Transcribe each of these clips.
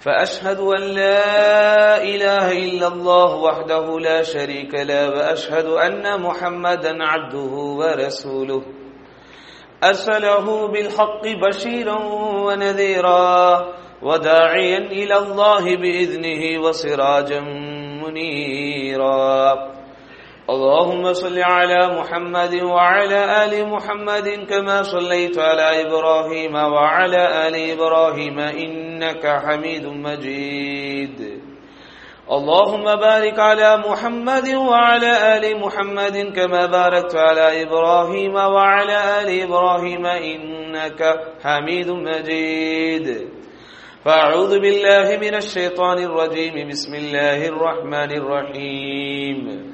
فأشهد أن لا إله إلا الله وحده لا شريك له وأشهد أن محمدا عبده ورسوله. أرسله بالحق بشيرا ونذيرا وداعيا إلى الله بإذنه وسراجا منيرا. اللهم صل على محمد وعلى آل محمد كما صليت على إبراهيم وعلى آل إبراهيم إنك حميد مجيد. اللهم بارك على محمد وعلى آل محمد كما باركت على إبراهيم وعلى آل إبراهيم إنك حميد مجيد. فأعوذ بالله من الشيطان الرجيم. بسم الله الرحمن الرحيم.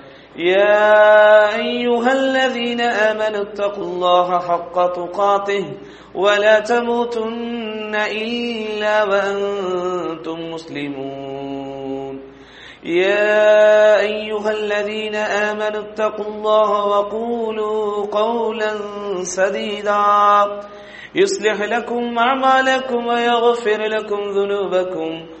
يا أيها الذين آمنوا اتقوا الله حق تقاته ولا تموتن إلا وأنتم مسلمون. يا أيها الذين آمنوا اتقوا الله وقولوا قولا سديدا. يصلح لكم أعمالكم ويغفر لكم ذنوبكم.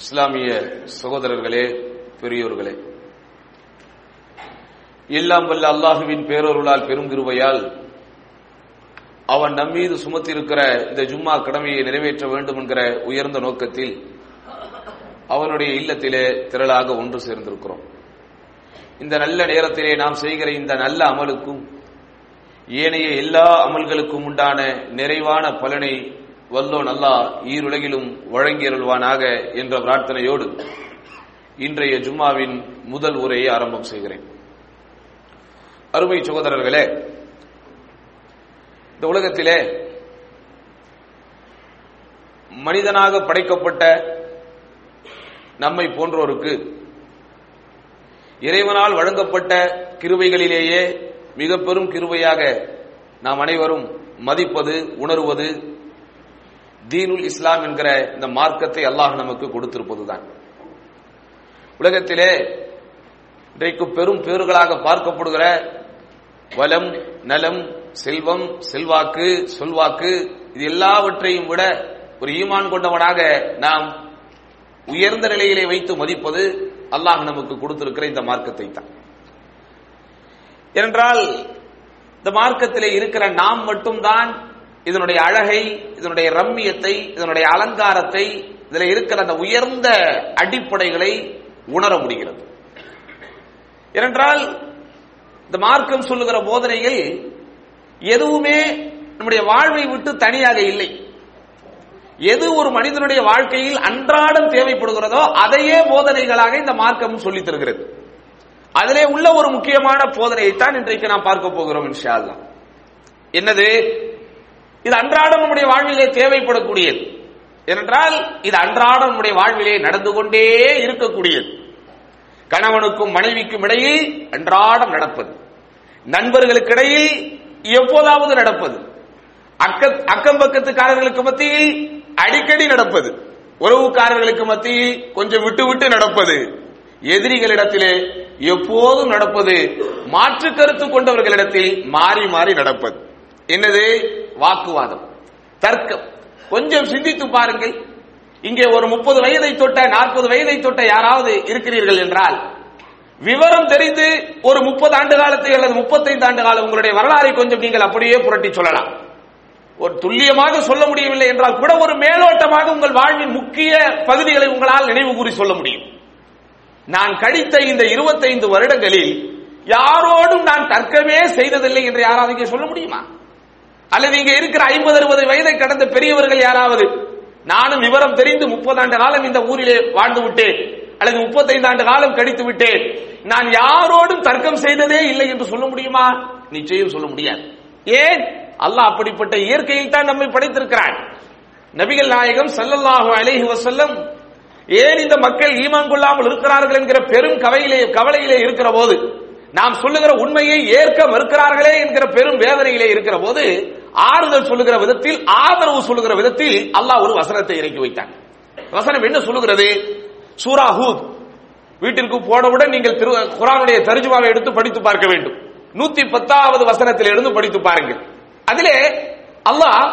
இஸ்லாமிய சகோதரர்களே பெரியோர்களே. எல்லாம் வல்ல அல்லாஹுவின் பேரொருளால் பெருங்கிருவையால் அவன் நம்மீது சுமத்திருக்கிற இந்த ஜும்மா கடமையை நிறைவேற்ற வேண்டும் என்கிற உயர்ந்த நோக்கத்தில் அவனுடைய இல்லத்திலே திரளாக ஒன்று சேர்ந்திருக்கிறோம். இந்த நல்ல நேரத்திலே நாம் செய்கிற இந்த நல்ல அமலுக்கும் ஏனைய எல்லா அமல்களுக்கும் உண்டான நிறைவான பலனை வல்லோன் அல்லாஹ் ஈருலகிலும் வழங்கியருள்வானாக என்ற பிரார்த்தனையோடு இன்றைய ஜும்மாவின் முதல் உரையை ஆரம்பம் செய்கிறேன். அருமை சகோதரர்களே இந்த உலகத்திலே மனிதனாக படைக்கப்பட்ட நம்மை போன்றோருக்கு இறைவனால் வழங்கப்பட்ட கிருவைகளிலேயே மிக பெரும் கிருவையாக நாம் அனைவரும் மதிப்பது உணர்வது தீனுல் இஸ்லாம் என்கிற இந்த மார்க்கத்தை அல்லாஹ் நமக்கு கொடுத்திருப்பதுதான். உலகத்திலே இன்றைக்கு பெரும் பேறுகளாக பார்க்கப்படுகிற வளம் நலம் செல்வம் செல்வாக்கு சொல்வாக்கு இது எல்லாவற்றையும் விட ஒரு ஈமான் கொண்டவனாக நாம் உயர்ந்த நிலையிலே வைத்து மதிப்பது அல்லாஹ் நமக்கு கொடுத்திருக்கிற இந்த மார்க்கத்தை தான் ஏனென்றால் இந்த மார்க்கத்திலே இருக்கிற நாம் மட்டும்தான் இதனுடைய அழகை இதனுடைய ரம்மியத்தை இதனுடைய அலங்காரத்தை இதுல இருக்கிற அந்த உயர்ந்த அடிப்படைகளை உணர முடிகிறது. ஏனென்றால் இந்த மார்க்கம் சொல்லுகிற போதனைகள் எதுவுமே நம்முடைய வாழ்வை விட்டு தனியாக இல்லை. எது ஒரு மனிதனுடைய வாழ்க்கையில் அன்றாடம் தேவைப்படுகிறதோ அதையே போதனைகளாக இந்த மார்க்கம் சொல்லித் தருகிறது. அதிலே உள்ள ஒரு முக்கியமான போதனையைத்தான் இன்றைக்கு நாம் பார்க்க போகிறோம் இன்ஷா என்னது? இது அன்றாடம் நம்முடைய வாழ்விலே தேவைப்படக்கூடியது. ஏனென்றால் இது அன்றாடம் நம்முடைய வாழ்விலே நடந்து கொண்டே இருக்கக்கூடியது. கணவனுக்கும் மனைவிக்கும் இடையில் அன்றாடம் நடப்பது. நண்பர்களுக்கு இடையில் எப்போதாவது நடப்பது. அக்க அக்கம் பக்கத்துக்காரர்களுக்கு மத்தியில் அடிக்கடி நடப்பது. உறவுக்காரர்களுக்கு மத்தியில் கொஞ்சம் விட்டு விட்டு நடப்பது. எதிரிகளிடத்திலே எப்போதும் நடப்பது. மாற்று கருத்து கொண்டவர்களிடத்தில் மாறி மாறி நடப்பது. என்னது? வாக்குவாதம். தர்க்கம். கொஞ்சம் சிந்தித்து பாருங்கள். இங்கே ஒரு முப்பது வயதை தொட்ட நாற்பது வயதை தொட்ட யாராவது இருக்கிறீர்கள் என்றால் விவரம் தெரிந்து ஒரு முப்பது ஆண்டு காலத்தை அல்லது முப்பத்தைந்து ஆண்டு காலம் உங்களுடைய வரலாறை கொஞ்சம் நீங்கள் அப்படியே புரட்டி சொல்லலாம். ஒரு துல்லியமாக சொல்ல முடியவில்லை என்றால் கூட ஒரு மேலோட்டமாக உங்கள் வாழ்வின் முக்கிய பகுதிகளை உங்களால் நினைவு கூறி சொல்ல முடியும். நான் கழித்த இந்த இருபத்தைந்து வருடங்களில் யாரோடும் நான் தர்க்கமே செய்ததில்லை என்று யாராவது சொல்ல முடியுமா? அல்லது இங்க இருக்கிற ஐம்பது அறுபது வயதை கடந்த பெரியவர்கள் யாராவது நானும் விவரம் தெரிந்து முப்பது ஆண்டு காலம் இந்த ஊரிலே வாழ்ந்து விட்டேன். அல்லது முப்பத்தைந்து ஆண்டு காலம் கழித்து விட்டேன். நான் யாரோடும் தர்க்கம் செய்ததே இல்லை என்று சொல்ல முடியுமா? நிச்சயம் சொல்ல முடியாது. ஏன்? அல்லாஹ் அப்படிப்பட்ட இயற்கையில் தான் நம்மை படைத்திருக்கிறான். நபிகள் நாயகம் ஸல்லல்லாஹு அலைஹி வசல்லம் ஏன் இந்த மக்கள் ஈமான் கொள்ளாமல் இருக்கிறார்கள் என்கிற பெரும் கவையிலே கவலையிலே இருக்கிற போது நாம் சொல்லுகிற உண்மையை ஏற்க மறுக்கிறார்களே என்கிற பெரும் வேதனையிலே இருக்கிற போது ஆறுதல் சொல்லுகிற விதத்தில் ஆதரவு சொல்லுகிற விதத்தில் அல்லாஹ் ஒரு வசனத்தை இறக்கி வைத்தான். வசனம் என்ன சொல்லுகிறது? சூரா ஹூத். வீட்டிற்கு போனவுடன் நீங்கள் திரு குரானுடைய தர்ஜுமாவை எடுத்து படித்து பார்க்க வேண்டும். நூத்தி பத்தாவது வசனத்தில் இருந்து படித்து பாருங்கள். அதிலே அல்லாஹ்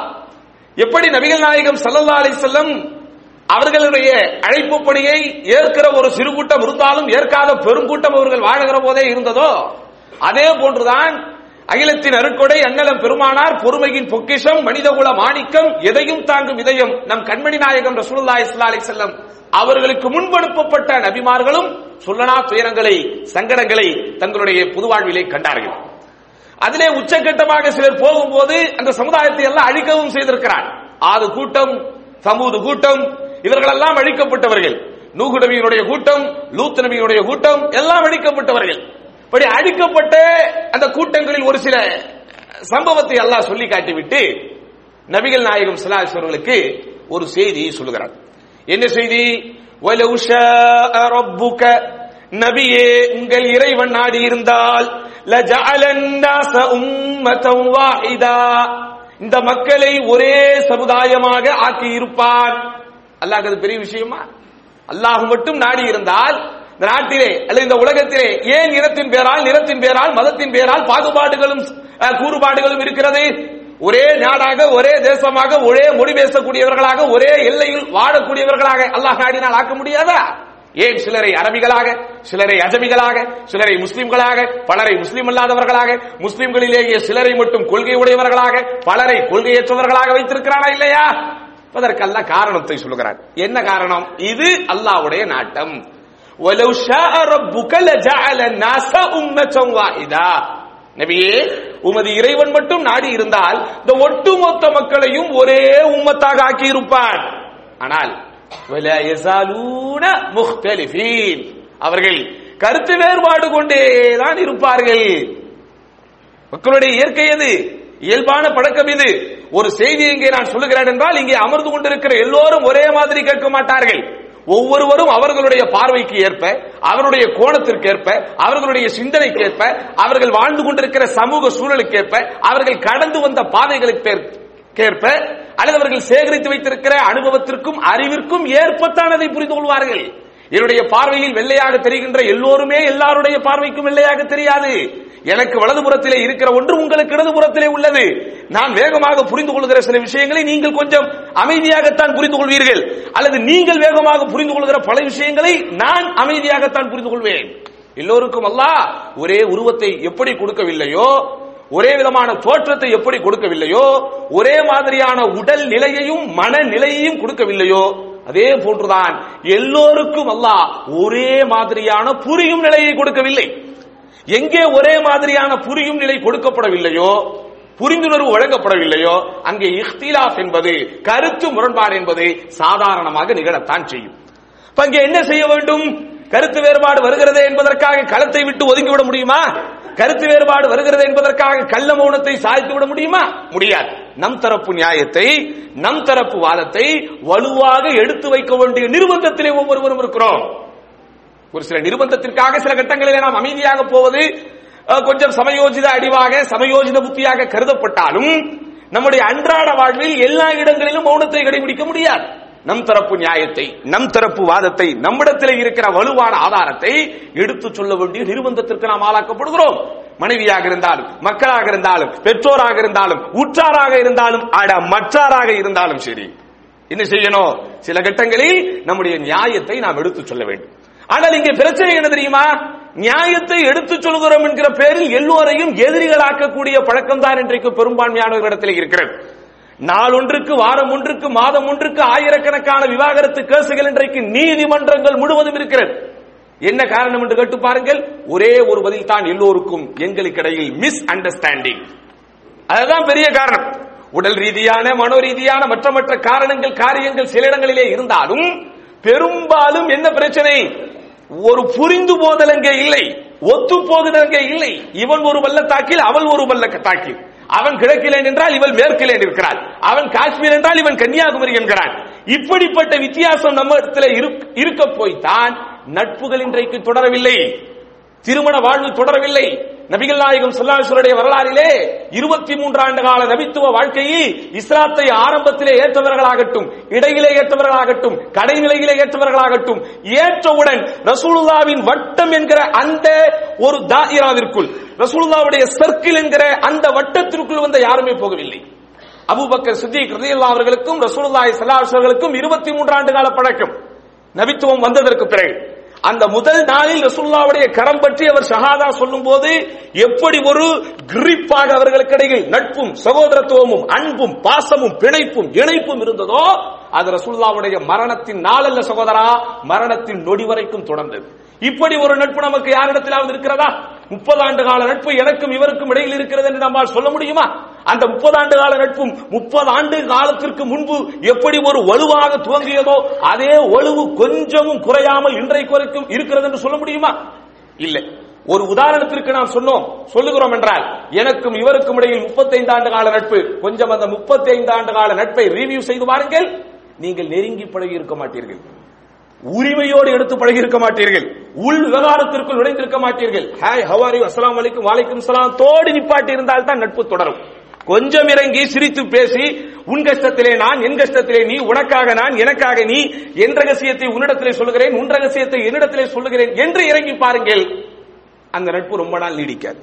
எப்படி நபிகள் நாயகம் சல்லல்லா அலிசல்லம் அவர்களுடைய அழைப்பு பணியை ஏற்கிற ஒரு சிறு கூட்டம் இருந்தாலும் ஏற்காத பெருங்கூட்டம் அவர்கள் வாழுகிற போதே இருந்ததோ அதே போன்றுதான் அகிலத்தின் அருட்கொடை அன்னலம் பெருமானார் பொறுமையின் பொக்கிஷம் மனிதகுல மாணிக்கம் எதையும் தாங்கும் இதயம் நம் கண்மணி நாயகம் ரசூலுல்லாஹி இஸ்லா அலி செல்லம் அவர்களுக்கு முன்பனுப்பப்பட்ட நபிமார்களும் சொல்லனா துயரங்களை சங்கடங்களை தங்களுடைய புதுவாழ்விலே கண்டார்கள். அதிலே உச்சகட்டமாக சிலர் போகும்போது அந்த சமுதாயத்தை எல்லாம் அழிக்கவும் செய்திருக்கிறார். ஆது கூட்டம் சமூது கூட்டம் இவர்களெல்லாம் அழிக்கப்பட்டவர்கள். நூகு நபியினுடைய கூட்டம் லூத் நபியினுடைய கூட்டம் எல்லாம் அழிக்கப்பட்டவர்கள். இப்படி அழிக்கப்பட்ட அந்த கூட்டங்களில் ஒரு சில சம்பவத்தை எல்லாம் சொல்லி காட்டிவிட்டு நபிகள் நாயகம் ஸல்லல்லாஹு ஒரு செய்தியை சொல்லுகிறார். என்ன செய்தி? நபியே உங்கள் இறைவன் நாடி இருந்தால் இந்த மக்களை ஒரே சமுதாயமாக ஆக்கி இருப்பான் அல்லாஹ் அது பெரிய விஷயமா? அல்லாஹ் மட்டும் நாடி இருந்தால் இந்த நாட்டிலே அல்லது இந்த உலகத்திலே ஏன் இனத்தின் பேரால் நிறத்தின் பேரால் மதத்தின் பேரால் பாகுபாடுகளும் கூறுபாடுகளும் இருக்கிறது? ஒரே நாடாக ஒரே தேசமாக ஒரே மொழி பேசக்கூடியவர்களாக ஒரே எல்லையில் வாழக்கூடியவர்களாக அல்லாஹ் நாடினால் ஆக்க முடியாதா? ஏன் சிலரை அரபிகளாக சிலரை அஜமிகளாக சிலரை முஸ்லிம்களாக பலரை முஸ்லிம் அல்லாதவர்களாக முஸ்லிம்களிலேயே சிலரை மட்டும் கொள்கை உடையவர்களாக பலரை கொள்கையற்றவர்களாக வைத்திருக்கிறானா இல்லையா? அதற்கெல்லாம் காரணத்தை சொல்லுகிறார். என்ன காரணம்? இது அல்லாவுடைய நாட்டம். நபியே உமது இறைவன் மட்டும் நாடி இருந்தால் இந்த ஒட்டுமொத்த மக்களையும் ஒரே உம்மத்தாக ஆக்கி இருப்பான் ஆனால் அவர்கள் கருத்து வேறுபாடு கொண்டேதான் இருப்பார்கள். மக்களுடைய இயற்கை எது? இயல்பான பழக்கம் இது ஒரு செய்தி இங்கே நான் சொல்லுகிறேன் என்றால் இங்கே அமர்ந்து கொண்டிருக்கிற எல்லோரும் ஒரே மாதிரி கேட்க மாட்டார்கள். ஒவ்வொருவரும் அவர்களுடைய பார்வைக்கு ஏற்ப அவருடைய கோணத்திற்கு ஏற்ப அவர்களுடைய சிந்தனைக்கு ஏற்ப அவர்கள் வாழ்ந்து கொண்டிருக்கிற சமூக சூழலுக்கு ஏற்ப அவர்கள் கடந்து வந்த பாதைகளுக்கு ஏற்ப அல்லது அவர்கள் சேகரித்து வைத்திருக்கிற அனுபவத்திற்கும் அறிவிற்கும் ஏற்பத்தான் அதை புரிந்து கொள்வார்கள். என்னுடைய பார்வையில் வெள்ளையாக தெரிகின்ற எல்லோருமே எல்லாருடைய பார்வைக்கும் வெள்ளையாக தெரியாது. எனக்கு வலதுபுறத்திலே இருக்கிற ஒன்று உங்களுக்கு இடதுபுறத்திலே உள்ளது. நான் வேகமாக புரிந்து கொள்கிற சில விஷயங்களை நீங்கள் கொஞ்சம் அமைதியாகத்தான் புரிந்து கொள்வீர்கள். அல்லது நீங்கள் வேகமாக புரிந்து கொள்கிற பல விஷயங்களை நான் அமைதியாகத்தான் புரிந்து கொள்வேன். எல்லோருக்கும் அல்லாஹ் ஒரே உருவத்தை எப்படி கொடுக்கவில்லையோ ஒரே விதமான தோற்றத்தை எப்படி கொடுக்கவில்லையோ ஒரே மாதிரியான உடல் நிலையையும் மனநிலையையும் கொடுக்கவில்லையோ அதே போன்றுதான் எல்லோருக்கும் அல்லாஹ் ஒரே மாதிரியான புரியும் நிலையை கொடுக்கவில்லை. எங்கே ஒரே மாதிரியான புரியும் நிலை கொடுக்கப்படவில்லையோ புரிந்துணர்வு வழங்கப்படவில்லையோ அங்கே இஃப்திலாஃப் என்பது கருத்து முரண்பாடு என்பது சாதாரணமாக நிகழத்தான் செய்யும். இப்ப அங்கே என்ன செய்ய வேண்டும்? கருத்து வேறுபாடு வருகிறது என்பதற்காக களத்தை விட்டு ஒதுங்கிவிட முடியுமா? கருத்து வேறுபாடு வருகிறது என்பதற்காக கள்ள மௌனத்தை சாய்த்து விட முடியுமா? முடியாது. நம் தரப்பு நியாயத்தை நம் தரப்பு வாதத்தை வலுவாக எடுத்து வைக்க வேண்டிய நிர்பந்தத்திலே ஒவ்வொருவரும் இருக்கிறோம். ஒரு சில நிர்பந்தத்திற்காக சில கட்டங்களிலே நாம் அமைதியாக போவது கொஞ்சம் சமயோஜித அடிவாக சமயோஜித புத்தியாக கருதப்பட்டாலும் நம்முடைய அன்றாட வாழ்வில் எல்லா இடங்களிலும் மௌனத்தை கடைபிடிக்க முடியாது. நம் தரப்பு நியாயத்தை நம் தரப்பு வாதத்தை நம்மிடத்தில் இருக்கிற வலுவான ஆதாரத்தை எடுத்து சொல்ல வேண்டிய நிர்பந்தத்திற்கு நாம் ஆளாக்கப்படுகிறோம். மனைவியாக இருந்தாலும் மக்களாக இருந்தாலும் பெற்றோராக இருந்தாலும் உற்றாராக இருந்தாலும் அட மற்றாராக இருந்தாலும் சரி. என்ன செய்யணும்? சில கட்டங்களில் நம்முடைய நியாயத்தை நாம் எடுத்து சொல்ல வேண்டும். ஆனால் இங்கே பிரச்சனை என்ன தெரியுமா? நியாயத்தை எடுத்துச் சொல்கிறோம் என்கிற பேரில் எல்லோரையும் எதிரிகளாக்கக்கூடிய பழக்கம் தான் இன்றைக்கு பெரும்பான்மையானவர்களிடத்தில் இருக்கிறது. நாள் ஒன்றுக்கு வாரம் ஒன்றுக்கு மாதம் ஒன்றுக்கு ஆயிரக்கணக்கான விவாகரத்து கேசுகள் இன்றைக்கு நீதிமன்றங்கள் முழுவதும் இருக்கிறது. என்ன காரணம் என்று கேட்டு பாருங்கள். ஒரே ஒரு பதில் தான் எல்லோருக்கும் எங்களுக்கு இடையில் மிஸ் அண்டர்ஸ்டாண்டிங் அதுதான் பெரிய காரணம். உடல் ரீதியான மனோ ரீதியான மற்ற மற்ற காரணங்கள் காரியங்கள் சில இடங்களிலே இருந்தாலும் பெரும்பாலும் என்ன பிரச்சனை? ஒரு புரிந்து போதல் அங்கே இல்லை. ஒத்து போகுதல் அங்கே இல்லை. இவன் ஒரு பள்ளத்தாக்கில் அவள் ஒரு பள்ளத்தாக்கில் அவன் கிழக்கிலே என்றால் இவள் மேற்கிலே இருக்கிறாள் அவன் காஷ்மீர் என்றால் இவன் கன்னியாகுமரி என்கிறான். இப்படிப்பட்ட வித்தியாசம் நம்ம இடத்துல இருக்- இருக்க போய்தான் நட்புகள் இன்றைக்கு தொடரவில்லை. திருமண வாழ்வு தொடரவில்லை. நபிகள் நாயகம் சொல்லாசுடைய வரலாறிலே இருபத்தி மூன்று ஆண்டு கால நபித்துவ வாழ்க்கையை இஸ்லாத்தை ஆரம்பத்திலே ஏற்றவர்களாகட்டும் இடையிலே ஏற்றவர்களாகட்டும் கடைநிலையிலே ஏற்றவர்களாகட்டும் ஏற்றவுடன் ரசூலுல்லாவின் வட்டம் என்கிற அந்த ஒரு தாயிராவிற்குள் ரசூலுல்லாவுடைய சர்க்கிள் என்கிற அந்த வட்டத்திற்குள் வந்த யாருமே போகவில்லை. அபுபக்கர் சித்திக் ரலியல்லாஹு அவர்களுக்கும் ரசூலுல்லாய் ஸல்லல்லாஹு அவர்களுக்கும் இருபத்தி மூன்று ஆண்டு கால பழக்கம். நபித்துவம் வந்ததற்கு பிறகு. அந்த முதல் நாளில் ரசுல்லாவுடைய கரம் பற்றி அவர் ஷஹாதா சொல்லும் போது எப்படி ஒரு கிரிப்பாக அவர்களுக்கு இடையில் நட்பும் சகோதரத்துவமும் அன்பும் பாசமும் பிணைப்பும் இணைப்பும் இருந்ததோ அது ரசுல்லாவுடைய மரணத்தின் நாளல்ல சகோதரா மரணத்தின் நொடி வரைக்கும் தொடர்ந்தது. இப்படி ஒரு நட்பு நமக்கு யாரிடத்திலாவது இருக்கிறதா? முப்பது ஆண்டு கால நட்பு எனக்கும் இவருக்கும் இடையில் இருக்கிறது என்று நம்மால் சொல்ல முடியுமா? அந்த முப்பது ஆண்டு கால நட்பும் முப்பது ஆண்டு காலத்திற்கு முன்பு எப்படி ஒரு வலுவாக துவங்கியதோ அதே வலுவு கொஞ்சமும் குறையாமல் இன்றைக்கு வரைக்கும் இருக்கிறது என்று சொல்ல முடியுமா? இல்லை. ஒரு உதாரணத்திற்கு நாம் சொன்னோம். சொல்லுகிறோம் என்றால் எனக்கும் இவருக்கும் இடையில் 35 ஆண்டு கால நட்பு கொஞ்சம் அந்த 35 ஆண்டு கால நட்பை ரிவியூ செய்து பாருங்கள் நீங்கள் நெருங்கி பழகி இருக்க மாட்டீர்கள். உரிமையோடு எடுத்து பழகி இருக்க மாட்டீர்கள். உள் விவகாரத்திற்குள் நுழைந்திருக்க மாட்டீர்கள். ஹாய் ஹவாரி அஸ்லாம் வலைக்கும் வாலைக்கும் சலாம் தோடு நிப்பாட்டி இருந்தால் தான் நட்பு தொடரும். கொஞ்சம் இறங்கி சிரித்து பேசி உன் கஷ்டத்திலே நான் என் கஷ்டத்திலே நீ உனக்காக நான் எனக்காக நீ என் ரகசியத்தை உன்னிடத்திலே சொல்லுகிறேன் உன் ரகசியத்தை என்னிடத்திலே சொல்லுகிறேன் என்று இறங்கி பாருங்கள். அந்த நட்பு ரொம்ப நாள் நீடிக்காது.